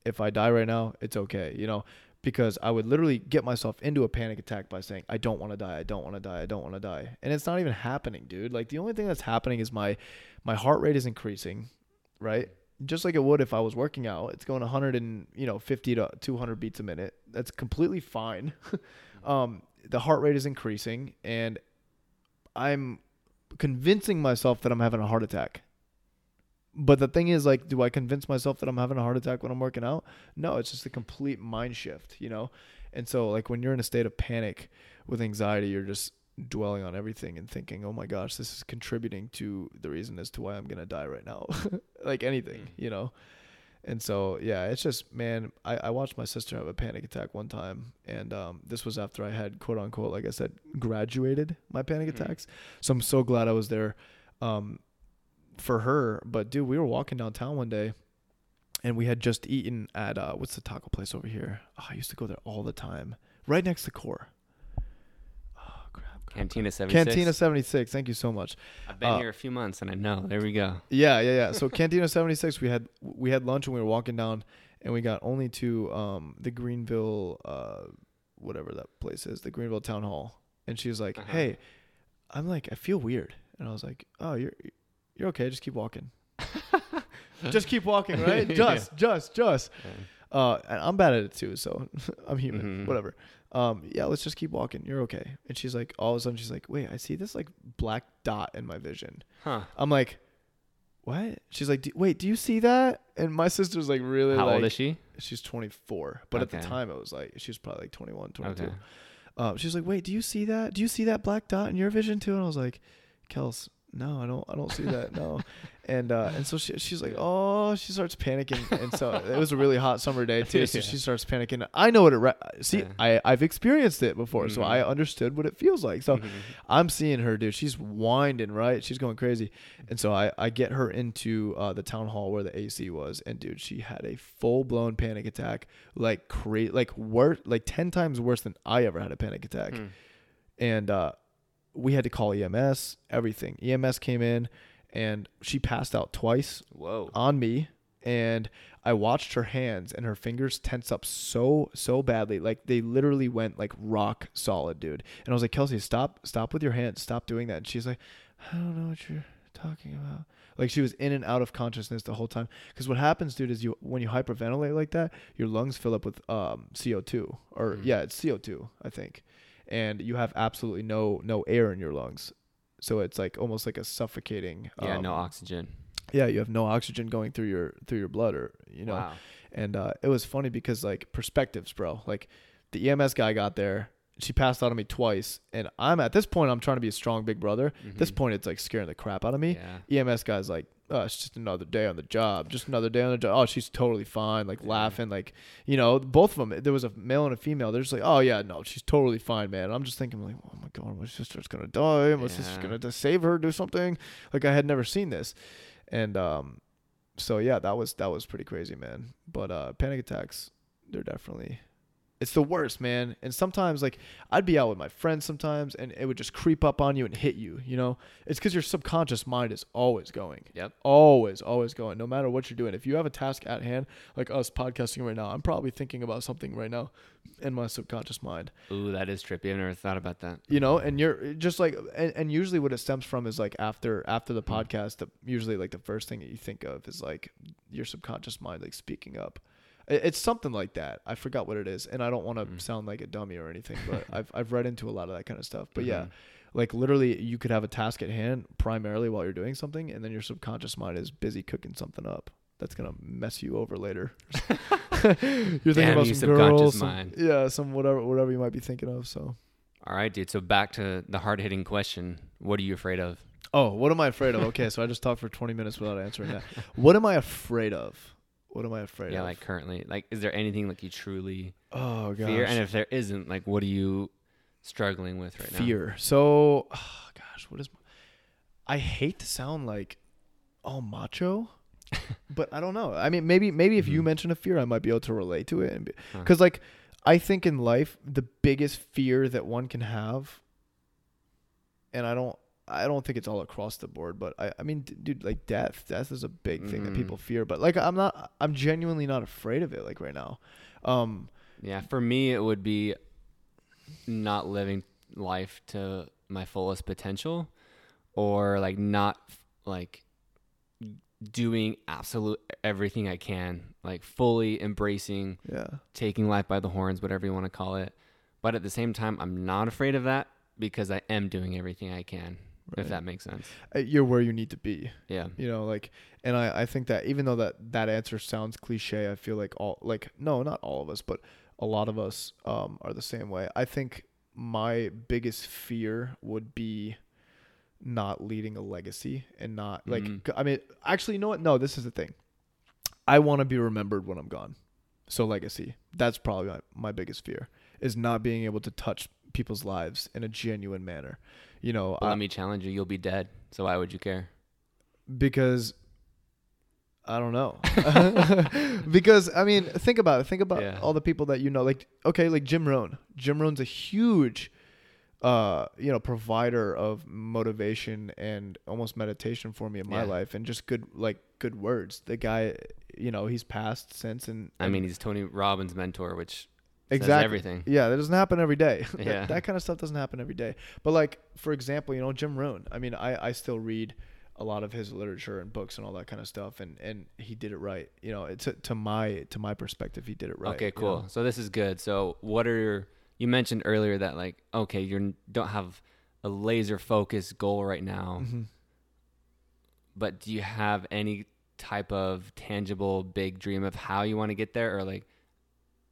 S2: If I die right now, it's okay. You know, because I would literally get myself into a panic attack by saying, I don't want to die. I don't want to die. I don't want to die. And it's not even happening, dude. Like the only thing that's happening is my my heart rate is increasing, right? Just like it would if I was working out. It's going 100 and, you know, 50 to 200 beats a minute. That's completely fine. [LAUGHS] um the heart rate is increasing and I'm convincing myself that I'm having a heart attack. But the thing is, like, do I convince myself that I'm having a heart attack when I'm working out? No, it's just a complete mind shift, you know? And so, like, when you're in a state of panic with anxiety, you're just dwelling on everything and thinking, oh my gosh, this is contributing to the reason as to why I'm going to die right now. [LAUGHS] like anything, you know? And so, yeah, it's just, man, I, I watched my sister have a panic attack one time. And um, this was after I had, quote unquote, like I said, graduated my panic
S1: Mhm.
S2: attacks. So I'm so glad I was there um, for her. But, dude, we were walking downtown one day and we had just eaten at, uh, what's the taco place over here? Oh, I used to go there all the time, right next to Core. Oh, crap. crap.
S1: Cantina 76.
S2: Cantina 76. Thank you so much.
S1: I've been
S2: uh,
S1: here a few months and I know. There we go.
S2: Yeah, yeah, yeah. So [LAUGHS] Cantina 76, we had we had lunch and we were walking down, and we got only to um the Greenville uh whatever that place is, the Greenville Town Hall, and she was like,
S1: Uh-huh.
S2: "Hey, I'm like I feel weird," and I was like, "Oh, you're you're okay. Just keep walking. [LAUGHS] just keep walking, right? [LAUGHS]
S1: Yeah.
S2: Just, just, just." Uh, and I'm bad at it too, so [LAUGHS] I'm human.
S1: Mhm.
S2: Whatever. Um, yeah, let's just keep walking. You're okay. And she's like, all of a sudden, she's like, wait, I see this like black dot in my vision.
S1: Huh.
S2: I'm like, what? She's like, "Do- wait, do you see that? And my sister's like, really?
S1: How
S2: like,
S1: old is she?
S2: She's 24, but at the time it was like she was probably like 21, 22.
S1: Okay.
S2: Um, she's like, wait, do you see that? Do you see that black dot in your vision too? And I was like, Kels, no, I don't, I don't see that. No. [LAUGHS] and uh, and so she, she's like, oh, she starts panicking, and so it was a really hot summer day too. So
S1: Yeah. [LAUGHS]
S2: she starts panicking. I know what it. Re- see,
S1: Yeah.
S2: I I've experienced it before, so
S1: Mhm.
S2: I understood what it feels like. So.
S1: Mhm.
S2: I'm seeing her, dude. She's winding, right? She's going crazy. And so I, I get her into uh, the town hall where the AC was, and dude, she had a full blown panic attack, like crazy, like worse, like ten times worse than I ever had a panic attack.
S1: Hmm.
S2: And uh, we had to call EMS, everything. EMS came in, and she passed out twice
S1: Whoa.
S2: on me. And I watched her hands and her fingers tense up so so badly. Like they literally went like rock solid dude. And I was like Kelsey stop stop with your hands. Stop doing that. And she's like I don't know what you're talking about. Like she was in and out of consciousness the whole time. Because what happens dude is you when you hyperventilate like that your lungs fill up with um CO2 or
S1: Mm.
S2: yeah it's CO2 I think and you have absolutely no no air in your lungs. So it's like almost like a suffocating
S1: Yeah,
S2: um,
S1: no oxygen.
S2: yeah you have no oxygen going through your through your blood or you know?
S1: Wow.
S2: and uh, it was funny because like perspectives bro. Like the ems guy got there. She passed out on me twice. And i'm at this point i'm trying to be a strong big brother. At this point it's like scaring the crap out of me.
S1: Yeah.
S2: ems guy's like oh it's just another day on the job just another day on the job oh she's totally fine like laughing like you know both of them there was a male and a female they're just like oh yeah no she's totally fine man. I'm just thinking like oh my god my sister's gonna die my sister's
S1: Yeah.
S2: gonna to save her do something. Like i had never seen this. And um so yeah that was that was pretty crazy man. But uh panic attacks they're definitely it's the worst, man. And sometimes like I'd be out with my friends sometimes and it would just creep up on you and hit you, you know? It's cuz your subconscious mind is always going.
S1: Yep.
S2: Always, always going no matter what you're doing. If you have a task at hand, like us podcasting right now, I'm probably thinking about something right now in my subconscious mind.
S1: Ooh, that is trippy. I've never thought about that.
S2: You know, and you're just like and, and usually what it stems from is like after after the
S1: Mm.
S2: podcast, the, usually like the first thing that you think of is like your subconscious mind like speaking up. It- It's something like that. I forgot what it is, and I don't want to
S1: Mm.
S2: sound like a dummy or anything, but [LAUGHS] I've I've read into a lot of that kind of stuff. But yeah,
S1: Mhm.
S2: like literally, you could have a task at hand primarily while you're doing something, and then your subconscious mind is busy cooking something up that's gonna mess you over later. [LAUGHS] [LAUGHS] you're thinking
S1: Damn
S2: about some
S1: subconscious
S2: girls, some- yeah, some whatever whatever you might be thinking of. So,
S1: All right, dude. So back to the hard hitting question. What are you afraid of?
S2: oh, what am I afraid of? Okay, so I just talked for 20 minutes without answering that. What am I afraid of? What am I afraid of?
S1: yeah,
S2: of?
S1: like currently. Like, is there anything like you truly
S2: oh gosh,
S1: fear? And if there isn't, like, what are you struggling with right now?
S2: fear. So, oh, [SIGHS] gosh, what is? I hate to sound like all macho, [LAUGHS] but I don't know. I mean, maybe maybe if you
S1: Mhm.
S2: mention a fear, I might be able to relate to it, and
S1: Huh.
S2: because like I think in life the biggest fear that one can have, and I don't. I don't think it's all across the board, but I, I mean, d- dude, like death. Death is a big thing that
S1: Mhm.
S2: people fear, but like I'm not. I'm genuinely not afraid of it. Like right now, um,
S1: Yeah, for me, it would be not living life to my fullest potential, or like not like doing absolute everything I can, like fully embracing
S2: yeah,
S1: taking life by the horns, whatever you want to call it. But at the same time, I'm not afraid of that because I am doing everything I can. If that makes sense.
S2: Uh, you're where you need to be.
S1: Yeah.
S2: you know like and i i think that even though that that answer sounds cliche i feel like all like no not all of us but a lot of us um are the same way i think my biggest fear would be not leading a legacy and not like
S1: Mhm.
S2: c- i mean actually you know what no this is the thing i want to be remembered when i'm gone so legacy that's probably my, my biggest fear is not being able to touch people's lives in a genuine manner you know I-
S1: let me challenge you. You'll be dead. So why would you care?
S2: because I don't know. [LAUGHS] [LAUGHS] because I mean, think about it. Think about
S1: Yeah.
S2: all the people that you know. Like, okay, like Jim Rohn. Jim Rohn's a huge, uh, you know, provider of motivation and almost meditation for me in my
S1: Yeah.
S2: life, and just good, like, good words. The guy, you know, he's passed since, and
S1: I mean, he's Tony Robbins' mentor, which
S2: exactly
S1: everything.
S2: Yeah, that doesn't happen every day. [LAUGHS]
S1: Yeah.
S2: that, kind of stuff doesn't happen every day. But like, for example, you know, Jim Rohn. I mean, I, I still read a lot of his literature and books and all that kind of stuff, and, and he did it right. You know, it's to my to my perspective, he did it right.
S1: okay,
S2: you
S1: cool.
S2: know?
S1: So this is good. So what are your, you mentioned earlier that like okay, you don't have a laser focused goal right now,
S2: Mhm.
S1: but do you have any type of tangible big dream of how you want to get there or like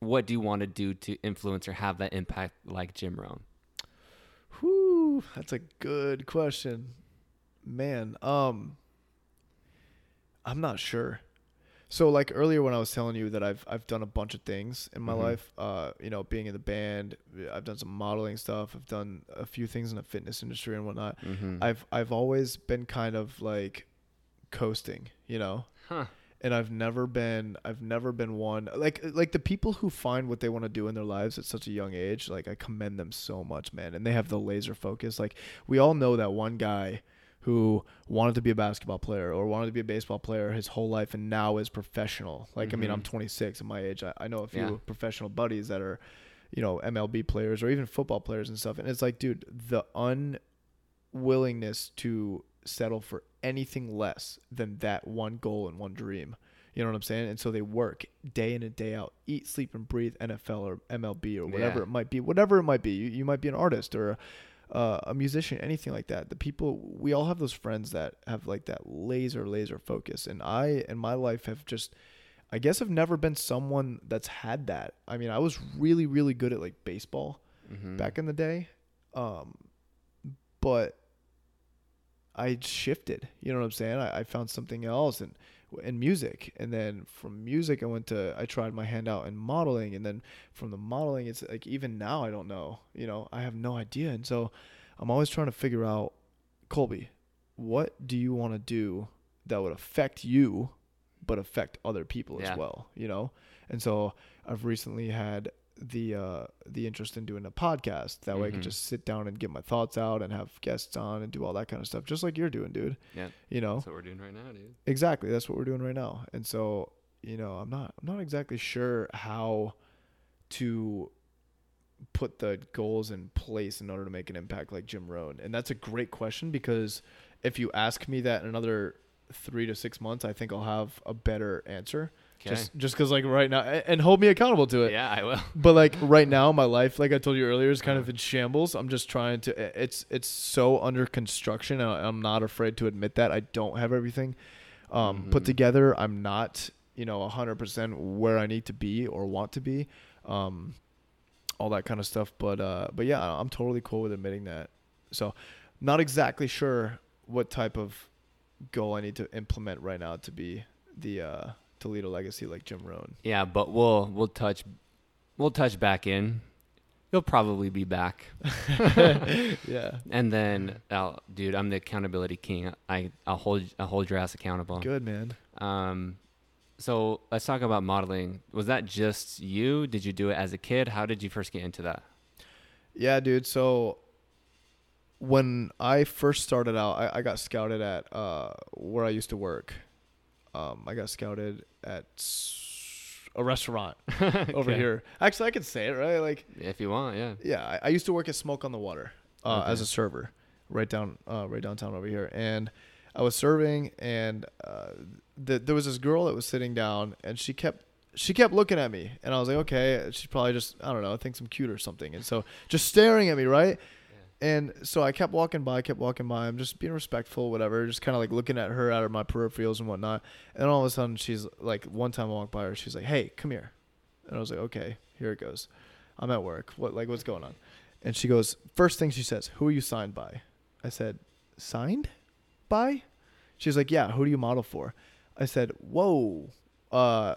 S1: what do you want to do to influence or have that impact like Jim Rohn?
S2: Whew, that's a good question, man. Um, I'm not sure. So like earlier when I was telling you that I've I've done a bunch of things in my
S1: Mhm.
S2: life, uh, you know, being in the band, I've done some modeling stuff, I've done a few things in the fitness industry and whatnot.
S1: Mm-hmm.
S2: I've I've always been kind of like coasting, you know.
S1: huh.
S2: And I've never been I've never been one like like the people who find what they want to do in their lives at such a young age, like I commend them so much, man. And they have the laser focus. Like we all know that one guy who wanted to be a basketball player or wanted to be a baseball player his whole life and now is professional. Like I mean, I'm
S1: Mhm.
S2: 26 at my age. I, I know a few
S1: Yeah.
S2: professional buddies that are, you know, MLB players or even football players and stuff. And it's like, dude, the unwillingness to settle for anything less than that one goal and one dream. You know what I'm saying? And so they work day in and day out, eat, sleep, and breathe NFL or MLB or whatever
S1: Yeah.
S2: it might be, whatever it might be. You, you might be an artist or a, uh, a musician, anything like that. The people, we all have those friends that have like that laser, laser focus. And I, in my life, have just, I guess, I've never been someone that's had that. I mean, I was really, really good at like baseball
S1: Mm-hmm.
S2: back in the day. Um, but I shifted, you know what I'm saying? I, I found something else and in music. And then from music, I went to, I tried my hand out in modeling. And then from the modeling, it's like, even now, I don't know, you know, I have no idea. And so I'm always trying to figure out, Kolby, what do you want to do that would affect you, but affect other people
S1: Yeah.
S2: as well, you know? And so I've recently had the uh the interest in doing a podcast. That way I can
S1: Mhm.
S2: just sit down and get my thoughts out and have guests on and do all that kind of stuff just like you're doing dude.
S1: Yeah.
S2: you know?
S1: That's what we're doing right now, dude.
S2: exactly. That's what we're doing right now. And so you know i'm not i'm not exactly sure how to put the goals in place in order to make an impact like jim rohn. And that's a great question because if you ask me that in another three to six months i think i'll have a better answer
S1: Okay.
S2: just just because like right now and hold me accountable to it.
S1: Yeah, I will. [LAUGHS]
S2: but like right now my [LAUGHS] life like i told you earlier is kind of in shambles. I'm just trying to it's it's so under construction i'm not afraid to admit that. I don't have everything um, put
S1: Mhm.
S2: together. I'm not you know 100% where i need to be or want to be um, all that kind of stuff. But uh, but yeah i'm totally cool with admitting that. So not exactly sure what type of goal i need to implement right now to be the uh, toledo legacy like jim rohn
S1: Yeah, but we'll we'll touch we'll touch back in. You'll probably be back, [LAUGHS]
S2: yeah
S1: and then, I'll, dude, I'm the accountability king. I I'll hold I'll hold your ass accountable.
S2: Good man.
S1: Um, so let's talk about modeling. Was that just you? Did you do it as a kid? How did you first get into that?
S2: Yeah, dude. So when I first started out, I, I got scouted at uh, where I used to work. Um, I got scouted at a restaurant [LAUGHS] over
S1: Okay.
S2: here. Actually, I could say it, right? Like,
S1: If you want, yeah.
S2: yeah, I, I used to work at Smoke on the Water uh,
S1: Okay.
S2: as a server, right down, uh, right downtown over here, and I was serving, and uh, the, there was this girl that was sitting down, and she kept she kept looking at me, and I was like, okay, she's probably just I don't know, thinks I'm cute or something, and so just staring at me, right? And so I kept walking by, kept walking by. I'm just being respectful, whatever. Just kind of like looking at her out of my peripherals and whatnot. And all of a sudden, she's like, one time I walked by her, she's like, "Hey, come here," and I was like, "Okay, here it goes. I'm at work. What like what's going on?" And she goes, first thing she says, "Who are you signed by?" I said, "Signed by?" She's like, "Yeah. Who do you model for?" I said, "Whoa, uh,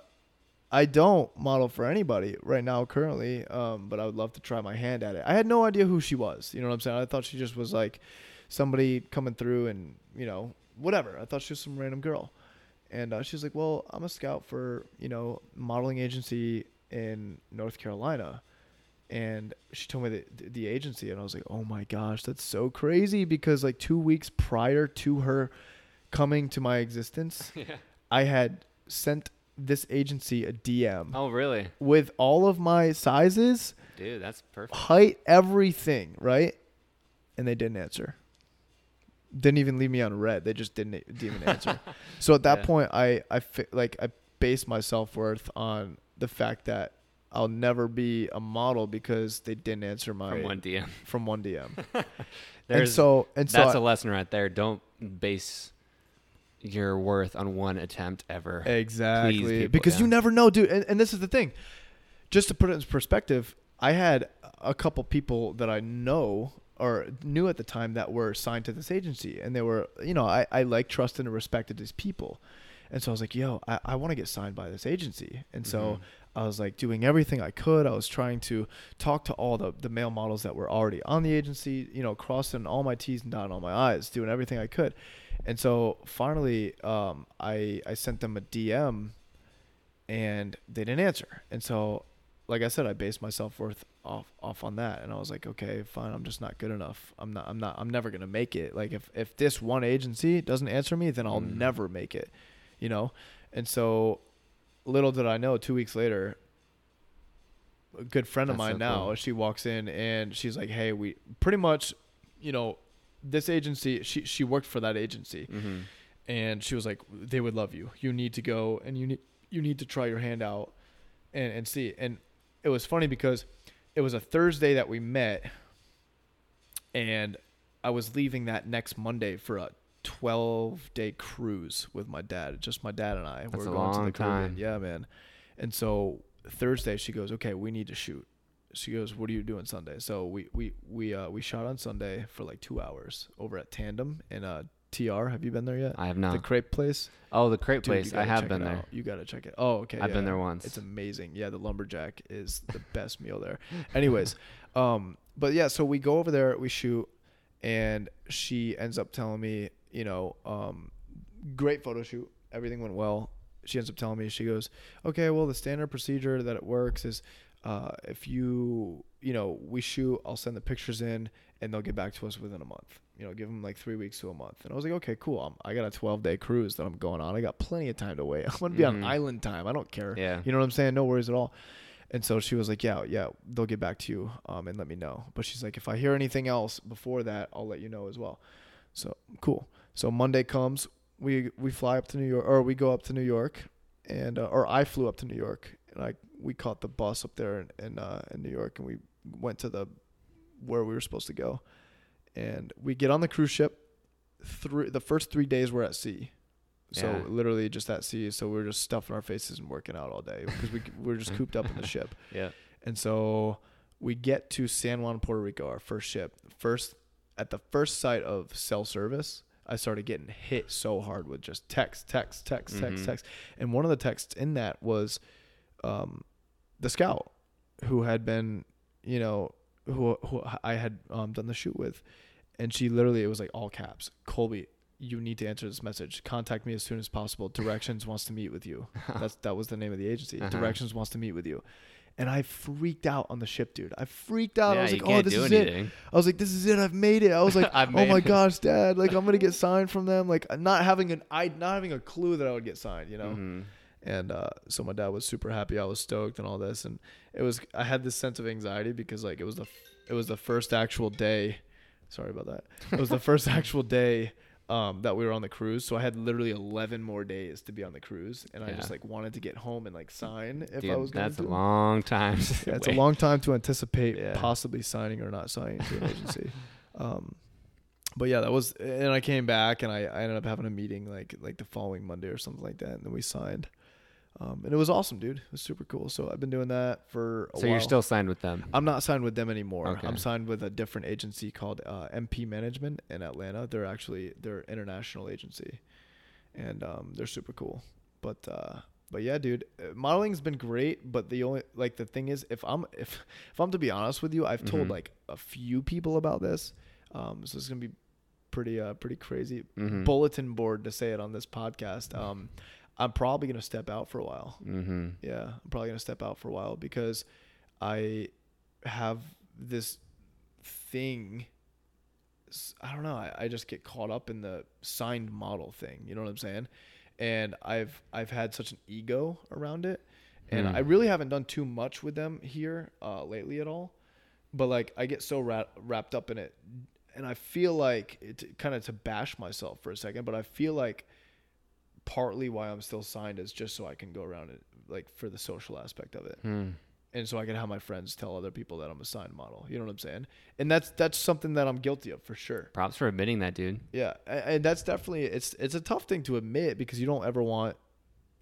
S2: I don't model for anybody right now currently, um, but I would love to try my hand at it. I had no idea who she was. You know what I'm saying? I thought she just was like somebody coming through and you know whatever. I thought she was some random girl, and uh, she's like, "Well, I'm a scout for you know modeling agency in North Carolina." And she told me the, the agency, and I was like, "Oh my gosh, that's so crazy!" Because like two weeks prior to her coming to my existence, [LAUGHS]
S1: yeah.
S2: I had sent this agency a DM
S1: Oh, really?
S2: with all of my sizes,
S1: Dude, that's perfect.
S2: height, everything, right? And they didn't answer. Didn't even leave me on read. They just didn't, didn't even [LAUGHS] answer. so at that
S1: Yeah.
S2: point, I I fi- like I based my self worth on the fact that I'll never be a model because they didn't answer my
S1: From one DM.
S2: from one DM. [LAUGHS] and so and so
S1: that's
S2: I-
S1: a lesson right there. Don't base your worth on one attempt ever.
S2: Exactly.
S1: people,
S2: because you never know, dude. And, and this is the thing. Just to put it in perspective, I had a couple people that I know or knew at the time that were signed to this agency. And they were, you know, I, I like, trusted, and respected these people. And so I was like, yo, I, I want to get signed by this agency. And so
S1: Mhm.
S2: I was like doing everything I could. I was trying to talk to all the, the male models that were already on the agency, you know, crossing all my T's and dotting all my I's, doing everything I could. And so finally, um, I, I sent them a DM and they didn't answer. And so, like I said, I based my self worth off off on that, and I was like, okay, fine, I'm just not good enough. I'm not, I'm not, I'm never gonna make it. Like if if this one agency doesn't answer me, then I'll
S1: Mm.
S2: never make it, you know. And so, little did I know, two weeks later, a good friend of
S1: That's so
S2: mine now,
S1: cool.
S2: she walks in and she's like, hey, we pretty much, you know, this agency, she she worked for that agency
S1: Mm-hmm.
S2: and she was like they would love you you need to go and you need you need to try your hand out and and see and it was funny because it was a thursday that we met and i was leaving that next monday for a 12 day cruise with my dad just my dad and i
S1: That's
S2: we're
S1: a
S2: going to
S1: long
S2: the caribbean
S1: time.
S2: yeah man and so thursday she goes okay we need to shoot she goes what are you doing sunday so we we we uh we shot on sunday for like two hours over at tandem in uh tr have you been there yet
S1: I have not.
S2: the crepe place.
S1: oh, the crepe
S2: Dude,
S1: place. I have been there.
S2: out. You gotta check it. Oh, okay.
S1: I've been there once.
S2: It's amazing. Yeah, the lumberjack is the [LAUGHS] best meal there. Anyways, um, but yeah, so we go over there, we shoot, and she ends up telling me, you know, um, great photo shoot, everything went well. she ends up telling me she goes, okay, well the standard procedure that it works is uh, if you you know we shoot, I'll send the pictures in and they'll get back to us within a month. You know, give them like three weeks to a month. And I was like, okay, cool. I'm, I got a 12 day cruise that I'm going on. I got plenty of time to wait. [LAUGHS] I'm gonna be on
S1: Mhm.
S2: island time. I don't care.
S1: Yeah.
S2: You know what I'm saying? No worries at all. And so she was like, yeah, yeah, they'll get back to you um, and let me know. But she's like, if I hear anything else before that, I'll let you know as well. So cool. So Monday comes, we we fly up to New York, or we go up to New York, and uh, or I flew up to New York, and I we caught the bus up there in in, uh, in New York, and we went to the where we were supposed to go, and we get on the cruise ship. Three the first three days we're at sea, so
S1: Yeah.
S2: literally just at sea. So we're just stuffing our faces and working out all day because we [LAUGHS] we're just cooped up in the ship.
S1: Yeah.
S2: And so we get to San Juan, Puerto Rico, our first ship. First, at the first sight of cell service, I started getting hit so hard with just text, text, text, text,
S1: Mhm.
S2: text. And one of the texts in that was um, the scout who had been, you know, who, who I had um, done the shoot with. And she literally, it was like all caps Kolby, you need to answer this message. Contact me as soon as possible. Directions wants to meet with you. [LAUGHS] That's that was the name of the agency.
S1: Uh-huh.
S2: Directions wants to meet with you. And I freaked out on the ship, dude. I freaked out.
S1: yeah,
S2: I was like, "Oh, this is it." I was like, "This is it. I've made it." I was like, [LAUGHS] "Oh my
S1: it." [LAUGHS]
S2: gosh, Dad! Like, I'm gonna get signed from them." Like, not having an I not having a clue that I would get signed, you know.
S1: Mhm.
S2: And uh, so my dad was super happy. I was stoked and all this, and it was. I had this sense of anxiety because like it was the f- it was the first actual day. Sorry about that. It was the first [LAUGHS] actual day um, that we were on the cruise. So I had literally 11 more days to be on the cruise, and I just like wanted to get home and like sign if
S1: Dude,
S2: I was going to
S1: that's
S2: to.
S1: a long time.
S2: Yeah, it's a long time to anticipate
S1: Yeah.
S2: possibly signing or not signing to an [LAUGHS] agency. Um, but yeah, that was, and I came back and I, I ended up having a meeting like like the following Monday or something like that, and then we signed. Um, and it was awesome, dude. It was super cool. So I've been doing that for a
S1: So
S2: while.
S1: you're still signed with them.
S2: I'm not signed with them anymore.
S1: Okay.
S2: I'm signed with a different agency called uh, MP Management in Atlanta. They're actually they're international agency, and um, they're super cool. But uh, but yeah, dude, uh, modeling's been great. But the only like the thing is, if I'm if if I'm to be honest with you, I've told
S1: Mhm.
S2: like a few people about this. Um, so it's gonna be pretty uh pretty crazy
S1: Mhm.
S2: bulletin board to say it on this podcast. Um, I'm probably gonna step out for a while.
S1: Mm-hmm.
S2: Yeah, I'm probably gonna step out for a while because I have this thing. I don't know. I, I just get caught up in the signed model thing. You know what I'm saying? And I've I've had such an ego around it, and
S1: Hmm.
S2: I really haven't done too much with them here uh, lately at all. But like I get so wra- wrapped up in it, and I feel like it kind of to bash myself for a second. But I feel like partly why I'm still signed is just so I can go around it, like for the social aspect of it,
S1: Hmm.
S2: and so I can have my friends tell other people that I'm a signed model. You know what I'm saying? And that's that's something that I'm guilty of for sure.
S1: Props for admitting that, dude.
S2: Yeah, and that's definitely it's it's a tough thing to admit because you don't ever want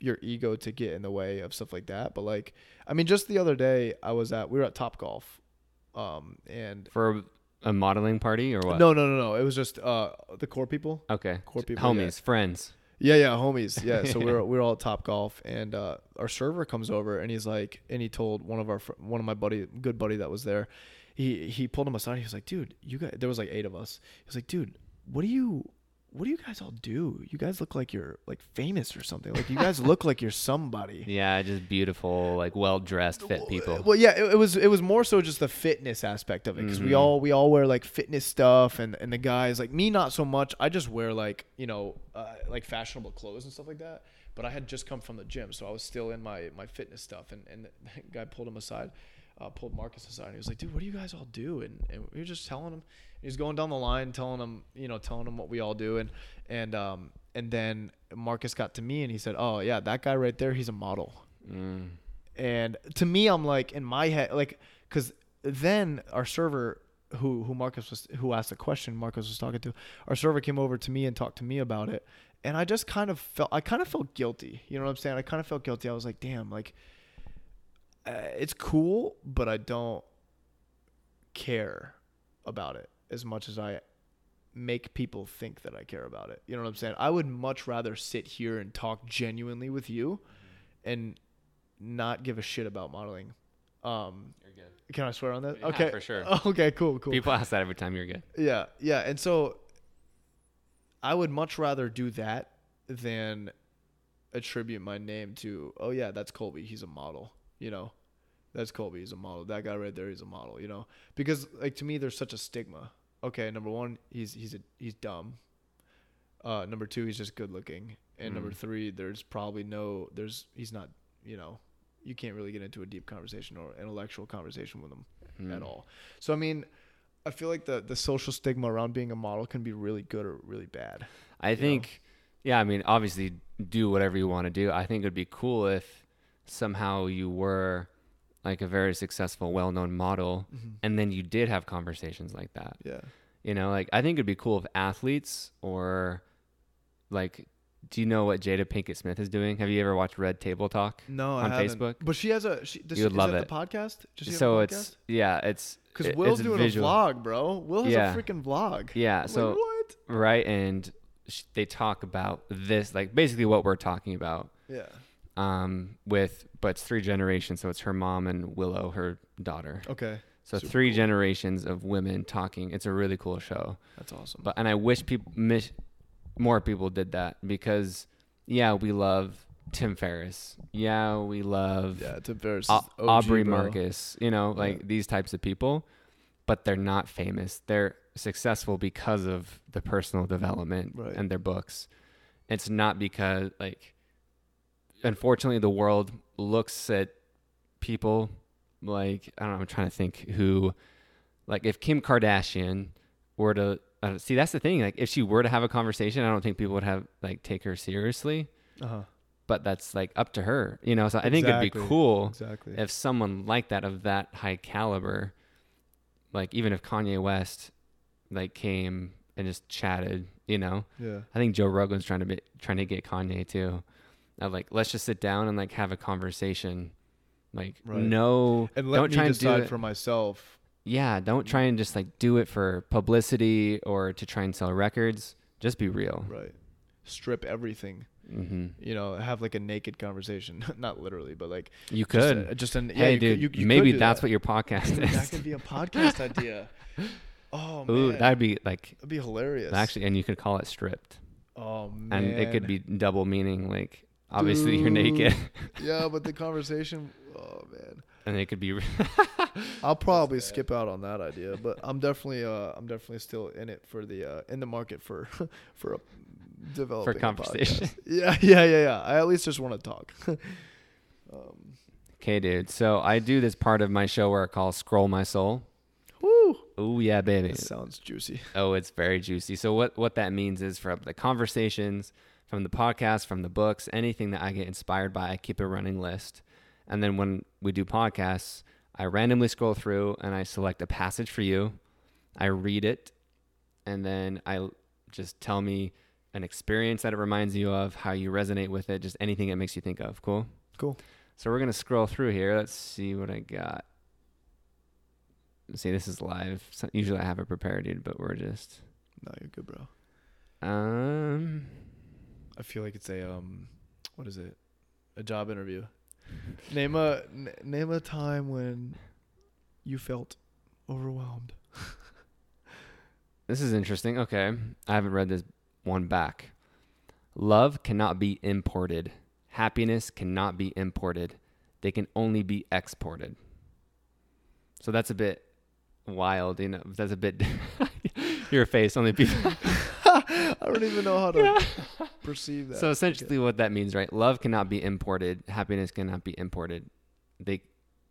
S2: your ego to get in the way of stuff like that. But like, I mean, just the other day I was at we were at Top Golf, um, and
S1: For a modeling party or what?
S2: no, no, no, no, it was just uh the core people.
S1: Okay.
S2: Core people,
S1: Homies, friends.
S2: Yeah, yeah, homies. Yeah, so we we're we [LAUGHS] we're all at Top Golf, and uh, our server comes over, and he's like, and he told one of our fr- one of my buddy, good buddy that was there, he he pulled him aside. He was like, dude, you guys, there was like eight of us. He was like, dude, what do you, what do you guys all do? You guys look like you're like famous or something. Like you guys look like you're somebody. [LAUGHS]
S1: Yeah, just beautiful, like well dressed, fit people.
S2: Well, yeah, it, it was it was more so just the fitness aspect of it because we
S1: Mhm.
S2: all we all wear like fitness stuff, and and the guys like me not so much. I just wear like you know uh, like fashionable clothes and stuff like that. But I had just come from the gym, so I was still in my my fitness stuff, and and the [LAUGHS] guy pulled him aside. Uh, pulled Marcus aside. And he was like, "Dude, what do you guys all do?" And, and we were just telling him. He was going down the line, telling him, you know, telling him what we all do, and and um and then Marcus got to me and he said, "Oh yeah, that guy right there, he's a model."
S1: Mm.
S2: And to me, I'm like in my head, like, because then our server, who who Marcus was, who asked the question, Marcus was talking to, our server came over to me and talked to me about it, and I just kind of felt, I kind of felt guilty. You know what I'm saying? I kind of felt guilty. I was like, damn, like, uh, it's cool, but I don't care about it as much as I make people think that I care about it. You know what I'm saying? I would much rather sit here and talk genuinely with you and not give a shit about modeling. Um,
S1: You're good.
S2: can I swear on that?
S1: Yeah,
S2: okay,
S1: for sure. [LAUGHS]
S2: Okay, cool, cool.
S1: People ask that every time you're good.
S2: Yeah, yeah, and so I would much rather do that than attribute my name to oh yeah that's Kolby he's a model you know that's Kolby he's a model that guy right there he's a model you know because like to me there's such a stigma okay number one he's he's a he's dumb uh number two he's just good looking and number
S1: Mm.
S2: three there's probably no there's he's not you know you can't really get into a deep conversation or intellectual conversation with him
S1: Mm.
S2: at all so I mean I feel like the the social stigma around being a model can be really good or really bad
S1: I think, yeah, I mean, obviously, do whatever you want to do. I think it would be cool if somehow you were like a very successful, well known model, mm-hmm. and then you did have conversations like that.
S2: yeah
S1: You know, like I think it'd be cool if athletes or like, do you know what Jada Pinkett Smith is doing? Have you ever watched Red Table Talk?
S2: No,
S1: on
S2: I haven't.
S1: Facebook?
S2: But she has a. She, does
S1: You
S2: she,
S1: would love
S2: is that
S1: it.
S2: The podcast. She
S1: so
S2: a
S1: it's yeah, it's
S2: because Will's
S1: it's
S2: doing
S1: visual.
S2: a vlog, bro. Will has
S1: Yeah.
S2: a freaking vlog.
S1: Yeah,
S2: I'm like,
S1: so
S2: what?
S1: right, and sh- they talk about this, like basically what we're talking about.
S2: Yeah.
S1: Um, with but it's three generations, so it's her mom and Willow, her daughter.
S2: Okay.
S1: So
S2: Super
S1: three
S2: cool.
S1: generations of women talking. It's a really cool show.
S2: That's awesome.
S1: But and I wish people miss, more people did that because yeah, we love Tim Ferriss. Yeah, we love
S2: yeah, Tim Ferriss.
S1: Au-
S2: is OG,
S1: Aubrey
S2: bro.
S1: Marcus. You know, like
S2: Yeah.
S1: these types of people, but they're not famous. They're successful because of the personal development
S2: Right.
S1: and their books. It's not because like unfortunately the world looks at people like I don't know, I'm trying to think who like if Kim Kardashian were to uh, see that's the thing like if she were to have a conversation I don't think people would have like take her seriously
S2: Uh-huh.
S1: but that's like up to her you know so I think it'd be cool
S2: Exactly.
S1: if someone like that of that high caliber like even if Kanye West like came and just chatted you know
S2: yeah.
S1: I think Joe Rogan's trying to be trying to get Kanye too of like let's just sit down and like have a conversation like
S2: Right.
S1: no
S2: And let
S1: don't
S2: me
S1: try and do
S2: decide
S1: it
S2: for myself.
S1: yeah don't try and just like do it for publicity or to try and sell records just be real
S2: Right. Strip everything.
S1: hmm
S2: You know, have like a naked conversation. [LAUGHS] Not literally, but like
S1: you
S2: just
S1: could
S2: a- just an. yeah,
S1: hey
S2: you could-
S1: dude
S2: you- you
S1: maybe
S2: could
S1: that's
S2: that.
S1: what your podcast is
S2: that could be a podcast [LAUGHS] idea. Oh man,
S1: Ooh, that'd be like
S2: that'd be hilarious.
S1: actually and you could call it stripped
S2: oh man,
S1: and it could be double meaning like obviously you're naked [LAUGHS]
S2: yeah, but the conversation. Oh man,
S1: and it could be [LAUGHS]
S2: I'll [LAUGHS] probably skip out on that idea, but I'm definitely uh I'm definitely still in it for the uh in the market for for a developing a
S1: conversation.
S2: Yeah, yeah, yeah, yeah. I at least just want to talk. um,
S1: okay dude so I do this part of my show where I call scroll my soul
S2: woo,
S1: oh yeah baby
S2: it sounds juicy.
S1: Oh, it's very juicy. So what what that means is from the conversations, from the podcast, from the books, anything that I get inspired by, I keep a running list. And then when we do podcasts, I randomly scroll through and I select a passage for you. I read it and then I just tell me an experience that it reminds you of, how you resonate with it, just anything it makes you think of. Cool?
S2: Cool.
S1: So we're going to scroll through here. Let's see what I got. See, this is live. So usually I have it prepared, dude, but we're just
S2: No, you're good, bro.
S1: um,
S2: I feel like it's a um, what is it? A job interview. Name a n- name a time when you felt overwhelmed.
S1: this is interesting. Okay, I haven't read this one back. Love cannot be imported. Happiness cannot be imported. They can only be exported. So that's a bit wild, you know. That's a bit [LAUGHS] your face. Only people. [LAUGHS] [LAUGHS]
S2: I don't even know how to perceive that.
S1: So essentially, what that means, right? Love cannot be imported. Happiness cannot be imported. They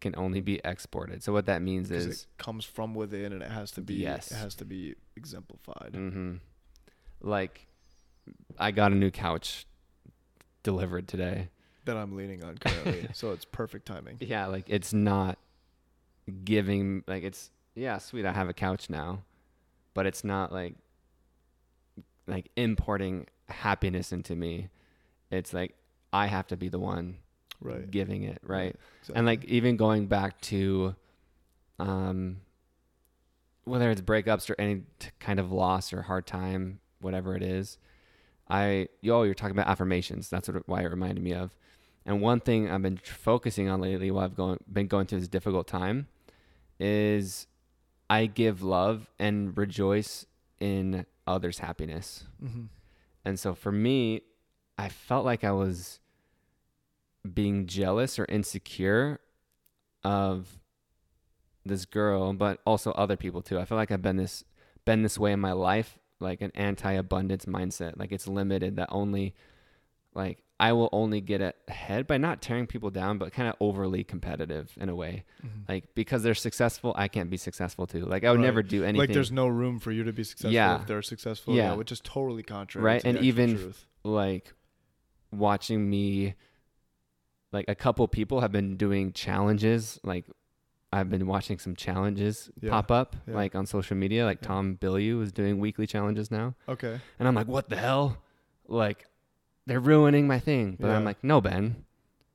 S1: can only be exported. So what that means is,
S2: it comes from within and it has to be
S1: Yes.
S2: it has to be exemplified.
S1: hmm like, I got a new couch delivered today.
S2: That I'm leaning on currently. [LAUGHS] so it's perfect timing.
S1: Yeah, like it's not giving like it's yeah, sweet. I have a couch now, but it's not like like importing happiness into me. It's like I have to be the one
S2: Right.
S1: giving it, right?
S2: Exactly.
S1: And like even going back to um whether it's breakups or any t- kind of loss or hard time, whatever it is, I yo, you're talking about affirmations. That's what it, why it reminded me of. And one thing I've been tr- focusing on lately while I've going been going through this difficult time is I give love and rejoice in others' happiness.
S2: Mhm.
S1: And so for me, I felt like I was being jealous or insecure of this girl, but also other people too. I feel like I've been this been this way in my life, like an anti-abundance mindset. Like it's limited that only like I will only get ahead by not tearing people down, but kind of overly competitive in a way.
S2: Mm-hmm.
S1: Like because they're successful, I can't be successful too. Like I would
S2: Right.
S1: never do anything.
S2: Like there's no room for you to be successful
S1: Yeah.
S2: if they're successful.
S1: Yeah.
S2: Yeah, which is totally contrary.
S1: Right, and
S2: the
S1: even-
S2: truth.
S1: like watching me like a couple people have been doing challenges like I've been watching some challenges
S2: Yeah,
S1: pop up like on social media like. Tom Bilyeu is doing weekly challenges now
S2: Okay.
S1: and I'm like what the hell like they're ruining my thing. But I'm like no Ben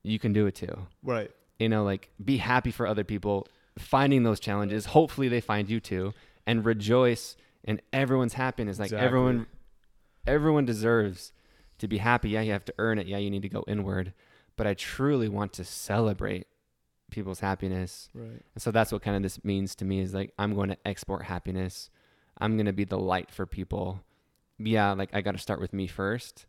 S1: you can do it too.
S2: Right.
S1: you know like be happy for other people finding those challenges. Hopefully they find you too and rejoice in everyone's happiness. Like
S2: Exactly.
S1: everyone everyone deserves to be happy. Yeah you have to earn it. Yeah you need to go inward. But i truly want to celebrate people's happiness.
S2: Right.
S1: and so that's what kind of this means to me is like i'm going to export happiness. I'm going to be the light for people. Yeah like i got to start with me first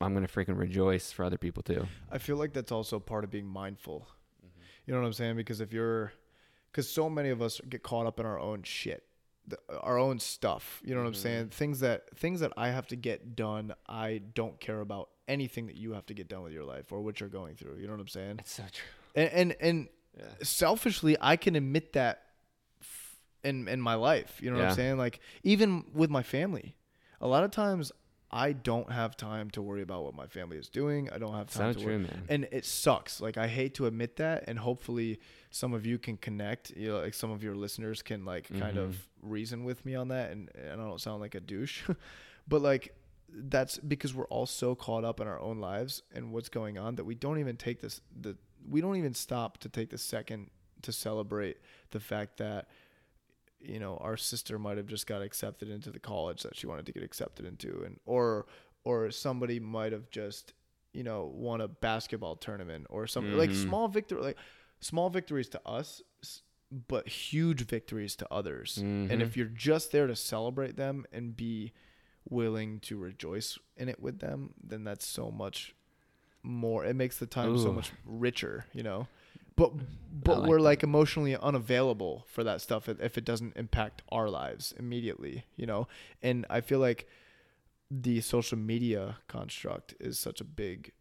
S1: i'm going to freaking rejoice for other people too
S2: I feel like that's also part of being mindful.
S1: Mm-hmm.
S2: You know what I'm saying? Because if you're, because so many of us get caught up in our own shit, the, our own stuff. You know what I'm
S1: Mhm.
S2: saying? Things that things that I have to get done. I don't care about anything that you have to get done with your life or what you're going through. You know what I'm saying?
S1: it's so true
S2: And and, and
S1: yeah
S2: selfishly, I can admit that f- in in my life. You know what
S1: Yeah.
S2: I'm saying? Like even with my family, a lot of times I don't have time to worry about what my family is doing. I don't have time to worry
S1: true man
S2: and it sucks. Like I hate to admit that, and hopefully some of you can connect. You know, like some of your listeners can like kind
S1: Mhm.
S2: of reason with me on that, and, and I don't sound like a douche, [LAUGHS] but like that's because we're all so caught up in our own lives and what's going on that we don't even take this the we don't even stop to take the second to celebrate the fact that you know our sister might have just got accepted into the college that she wanted to get accepted into and or or somebody might have just you know won a basketball tournament or something like
S1: Mhm.
S2: small victory like small victories to us but huge victories to others and
S1: Mhm.
S2: if you're just there to celebrate them and be willing to rejoice in it with them then that's so much more it makes the time so much richer you know but mm. but
S1: like
S2: we're
S1: that.
S2: like emotionally unavailable for that stuff if it doesn't impact our lives immediately you know? And i feel like the social media construct is such a big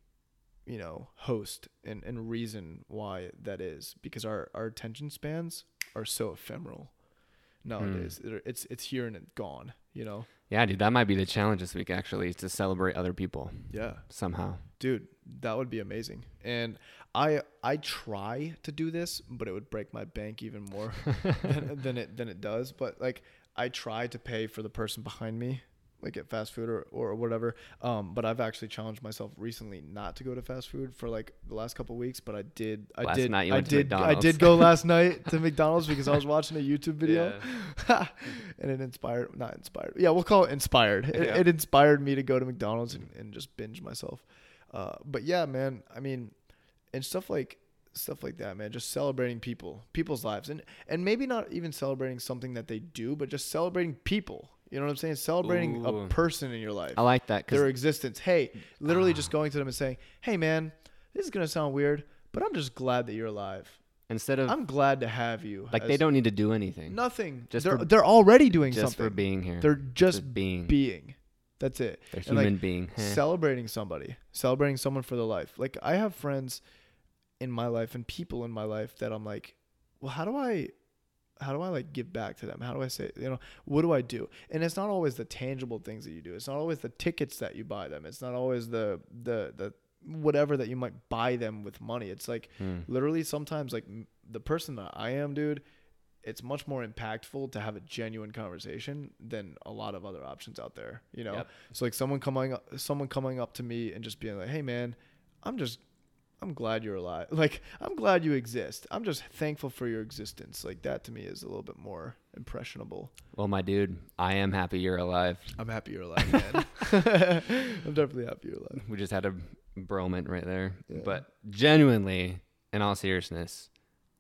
S2: you know host and, and reason why that is because our, our attention spans are so ephemeral nowadays. Hmm. They're- it's it's here and it's gone you know?
S1: Yeah, dude, that might be the challenge this week actually, is to celebrate other people
S2: yeah.
S1: somehow.
S2: dude that would be amazing. And i i try to do this but it would break my bank even more [LAUGHS] than, than it than it does. But like i try to pay for the person behind me like at fast food or, or whatever. Um but i've actually challenged myself recently not to go to fast food for like the last couple of weeks but i did i
S1: Last
S2: did
S1: night you
S2: i did i did go [LAUGHS] last night to mcdonald's because i was watching a youtube video. [LAUGHS] And it inspired not inspired yeah we'll call it inspired. It,
S1: Yeah.
S2: it inspired me to go to mcdonald's and, and just binge myself uh, but yeah man i mean and stuff like stuff like that man just celebrating people people's lives. And and maybe not even celebrating something that they do but just celebrating people. You know what i'm saying? Celebrating
S1: Ooh.
S2: a person in your life.
S1: I like that
S2: their existence. Hey literally
S1: Ah.
S2: just going to them and saying hey man this is gonna sound weird but i'm just glad that you're alive.
S1: Instead of
S2: i'm glad to have you
S1: like they don't need to do anything,
S2: nothing.
S1: Just
S2: they're,
S1: for-
S2: they're already doing
S1: just
S2: something.
S1: for being here.
S2: they're just
S1: being.
S2: being that's it
S1: They're
S2: and, like,
S1: human being.
S2: Celebrating somebody, celebrating someone for their life. Like I have friends in my life and people in my life that I'm like, well, how do I, how do I like give back to them? How do I say, you know, what do I do? And it's not always the tangible things that you do. It's not always the tickets that you buy them. It's not always the the the whatever that you might buy them with money. It's like
S1: Hmm.
S2: literally sometimes like the person that I am, dude. It's much more impactful to have a genuine conversation than a lot of other options out there. You know,
S1: Yep.
S2: so like someone coming up, someone coming up to me and just being like, "Hey man, I'm just I'm glad you're alive. [LAUGHS] Like I'm glad you exist. I'm just thankful for your existence." Like that to me is a little bit more impressionable.
S1: Well, my dude, I am happy you're alive.
S2: I'm happy you're alive, man. [LAUGHS] [LAUGHS] I'm definitely happy you're alive.
S1: We just had a broment right there.
S2: Yeah.
S1: But genuinely, in all seriousness,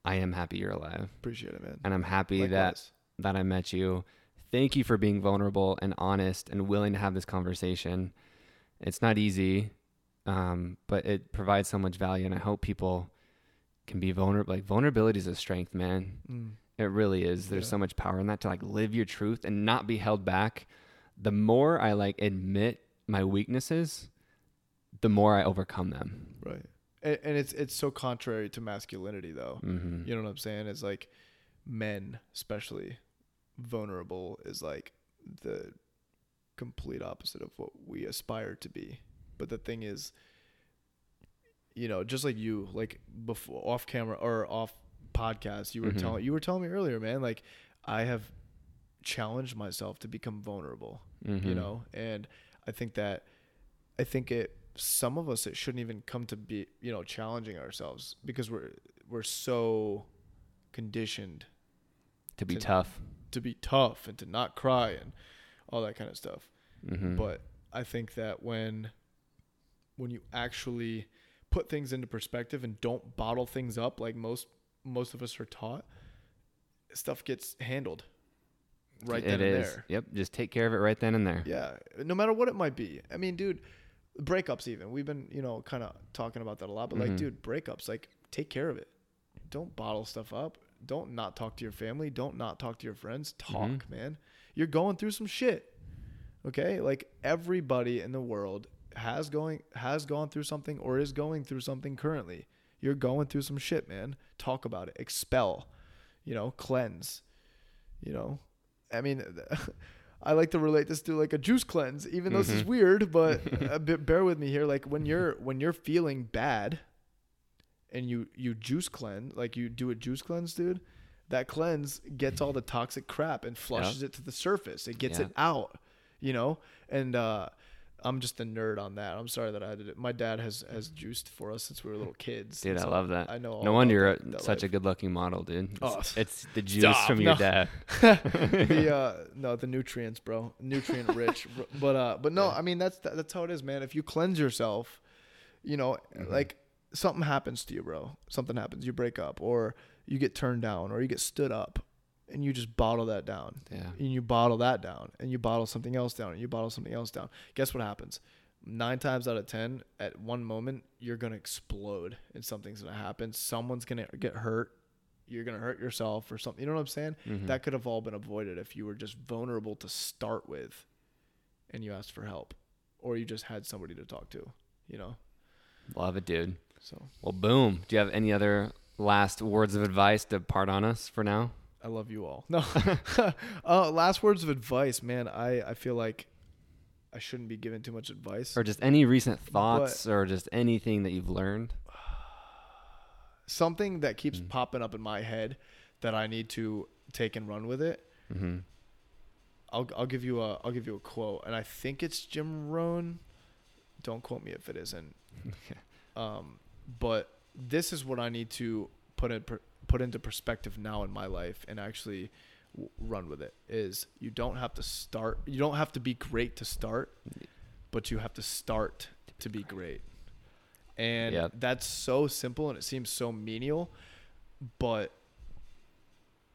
S1: I am happy you're alive,
S2: Appreciate it, man.
S1: and I'm happy that that I met you. Thank you for being vulnerable and honest and willing to have this conversation. It's not easy. um, but it provides so much value, and I hope people can be vulnerable. Like vulnerability is a strength, man.
S2: Mm.
S1: It really is. There's
S2: Yeah.
S1: so much power in that to like live your truth and not be held back. The more I like admit my weaknesses, the more I overcome them.
S2: Right. And, and it's it's so contrary to masculinity though.
S1: hmm
S2: You know what I'm saying? It's like men, especially vulnerable, is like the complete opposite of what we aspire to be. But the thing is, you know, just like you, like before off camera or off podcast, you were
S1: Mhm.
S2: telling you were telling me earlier, man. Like I have challenged myself to become vulnerable.
S1: Mm-hmm.
S2: You know, and I think that I think it some of us it shouldn't even come to be you know challenging ourselves because we're we're so conditioned
S1: to be
S2: to-
S1: tough.
S2: to be tough and to not cry and all that kind of stuff.
S1: hmm
S2: But I think that when when you actually put things into perspective and don't bottle things up like most most of us are taught, stuff gets handled right then
S1: It
S2: and there.
S1: Yep. Just take care of it right then and there.
S2: Yeah, no matter what it might be. I mean, dude, breakups even. We've been, you know, kind of talking about that a lot, but like,
S1: Mhm.
S2: dude, breakups, like, take care of it. Don't bottle stuff up. Don't not talk to your family. Don't not talk to your friends. Talk,
S1: Mhm.
S2: man. You're going through some shit. Okay? Like everybody in the world has going has gone through something or is going through something currently. You're going through some shit, man. Talk about it. Expel. You know, cleanse. You know, I mean, [LAUGHS] I like to relate this to like a juice cleanse, even though this is
S1: Mhm.
S2: weird, but [LAUGHS] a bit, bear with me here. Like when you're when you're feeling bad, and you you juice cleanse, like you do a juice cleanse, dude. That cleanse gets all the toxic crap and flushes it to the surface. It gets
S1: Yeah.
S2: it out, you know. And uh, I'm just a nerd on that. I'm sorry that I did it. My dad has has juiced for us since we were little kids.
S1: Dude,
S2: and
S1: I love that.
S2: I know. all
S1: No wonder you're
S2: that- that
S1: such a good-looking model, dude. It's,
S2: Oh,
S1: it's the [LAUGHS] juice
S2: stop,
S1: from your
S2: no.
S1: dad. [LAUGHS]
S2: the uh [LAUGHS] no the nutrients bro nutrient rich but uh but no i mean that's that's how it is man if you cleanse yourself you know
S1: Mhm.
S2: like something happens to you bro something happens you break up or you get turned down or you get stood up and you just bottle that down
S1: Yeah.
S2: and you bottle that down and you bottle something else down and you bottle something else down guess what happens nine times out of ten at one moment you're gonna explode and something's gonna happen someone's gonna get hurt you're gonna hurt yourself or something you know what i'm saying
S1: Mhm.
S2: that could have all been avoided if you were just vulnerable to start with and you asked for help or you just had somebody to talk to you know
S1: Love it, dude.
S2: so
S1: Well, boom. Do you have any other last words of advice to part on us for now?
S2: I love you all no [LAUGHS] uh, last words of advice man i i feel like i shouldn't be giving too much advice
S1: Or just any recent thoughts or just anything that you've learned? [SIGHS]
S2: something that keeps
S1: Mm.
S2: popping up in my head that i need to take and run with it
S1: Mm-hmm.
S2: I'll I'll give you a I'll give you a quote, and I think it's Jim Rohn. Don't quote me if it isn't. [LAUGHS] Um, but this is what I need to put in per, put into perspective now in my life and actually w- run with it. Is you don't have to start. You don't have to be great to start, but you have to start to be great. And that's so simple and it seems so menial, but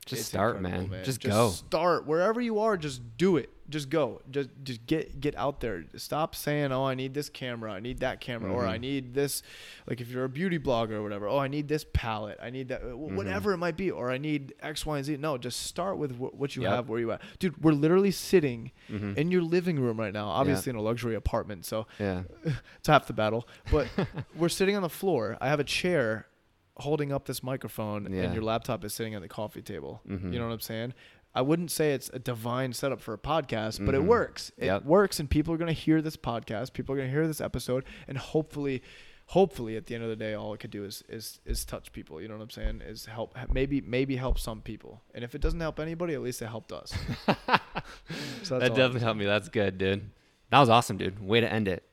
S1: Just start,
S2: incredible,
S1: man. Just, go.
S2: Start wherever you are. Just do it. Just go. Just just get get out there. Stop saying, "Oh, I need this camera. I need that camera, or I
S1: Mhm.
S2: need this." Like if you're a beauty blogger or whatever. Oh, I need this palette. I need that.
S1: Mm-hmm.
S2: Whatever it might be, or I need X, Y, and Z. No, just start with wh- what you
S1: Yep.
S2: have. Where you at, dude? We're literally sitting
S1: Mhm.
S2: in your living room right now. Obviously in a luxury apartment, so
S1: yeah. [LAUGHS]
S2: it's half the battle. But [LAUGHS] we're sitting on the floor. I have a chair holding up this microphone,
S1: Yeah.
S2: and your laptop is sitting at the coffee table. You know what I'm saying? I wouldn't say it's a divine setup for a podcast, but it
S1: Mhm.
S2: works. It
S1: Yep.
S2: works, and people are going to hear this podcast. People are going to hear this episode, and hopefully, hopefully, at the end of the day, all it could do is is is touch people. You know what I'm saying? Is help maybe maybe help some people, and if it doesn't help anybody, at least it helped us. [LAUGHS] So that's
S1: that
S2: all I'm
S1: me. That's good, dude. That was awesome, dude. Way to end it.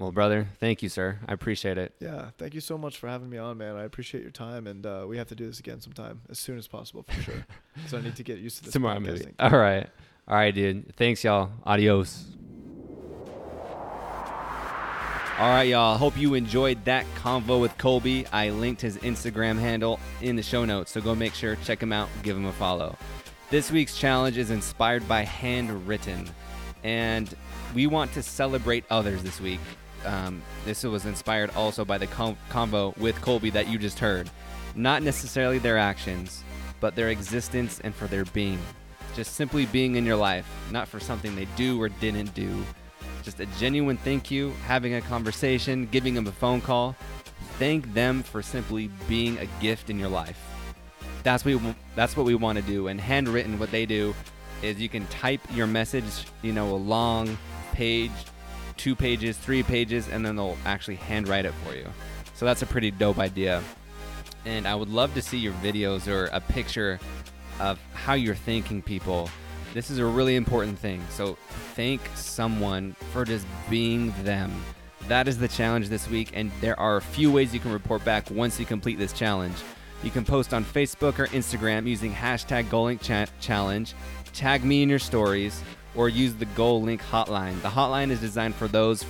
S1: Well, brother, thank you, sir. I appreciate it.
S2: Yeah, thank you so much for having me on, man. I appreciate your time, and uh, we have to do this again sometime as soon as possible for sure. [LAUGHS] so I need to get used to this
S1: Tomorrow,
S2: podcasting.
S1: maybe. All right. All right, dude. Thanks, y'all. Adios. All right, y'all. Hope you enjoyed that convo with Kolby. I linked his Instagram handle in the show notes, so go make sure check him out, give him a follow. This week's challenge is inspired by Handwrytten, and we want to celebrate others this week. Um, this was inspired also by the com- convo with Kolby that you just heard. Not necessarily their actions, but their existence and for their being. Just simply being in your life, not for something they do or didn't do. Just a genuine thank you, having a conversation, giving them a phone call. Thank them for simply being a gift in your life. That's what we, that's what we want to do. And Handwrytten, what they do is you can type your message, you know, a long page, two pages, three pages, and then they'll actually handwrite it for you. So that's a pretty dope idea. And I would love to see your videos or a picture of how you're thanking people. This is a really important thing. So thank someone for just being them. That is the challenge this week, and there are a few ways you can report back once you complete this challenge. You can post on Facebook or Instagram using hashtag Goalink cha- Challenge, tag me in your stories, or use the Goalink hotline. The hotline is designed for those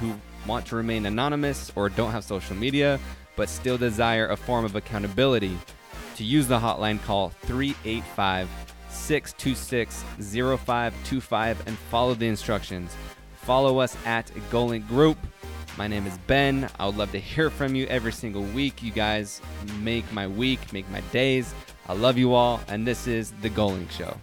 S1: who want to remain anonymous or don't have social media, but still desire a form of accountability. To use the hotline, call 385 626 0525 and follow the instructions. Follow us at Goalink Group. My name is Ben. I would love to hear from you every single week. You guys make my week, make my days. I love you all, and this is The Goalink Show.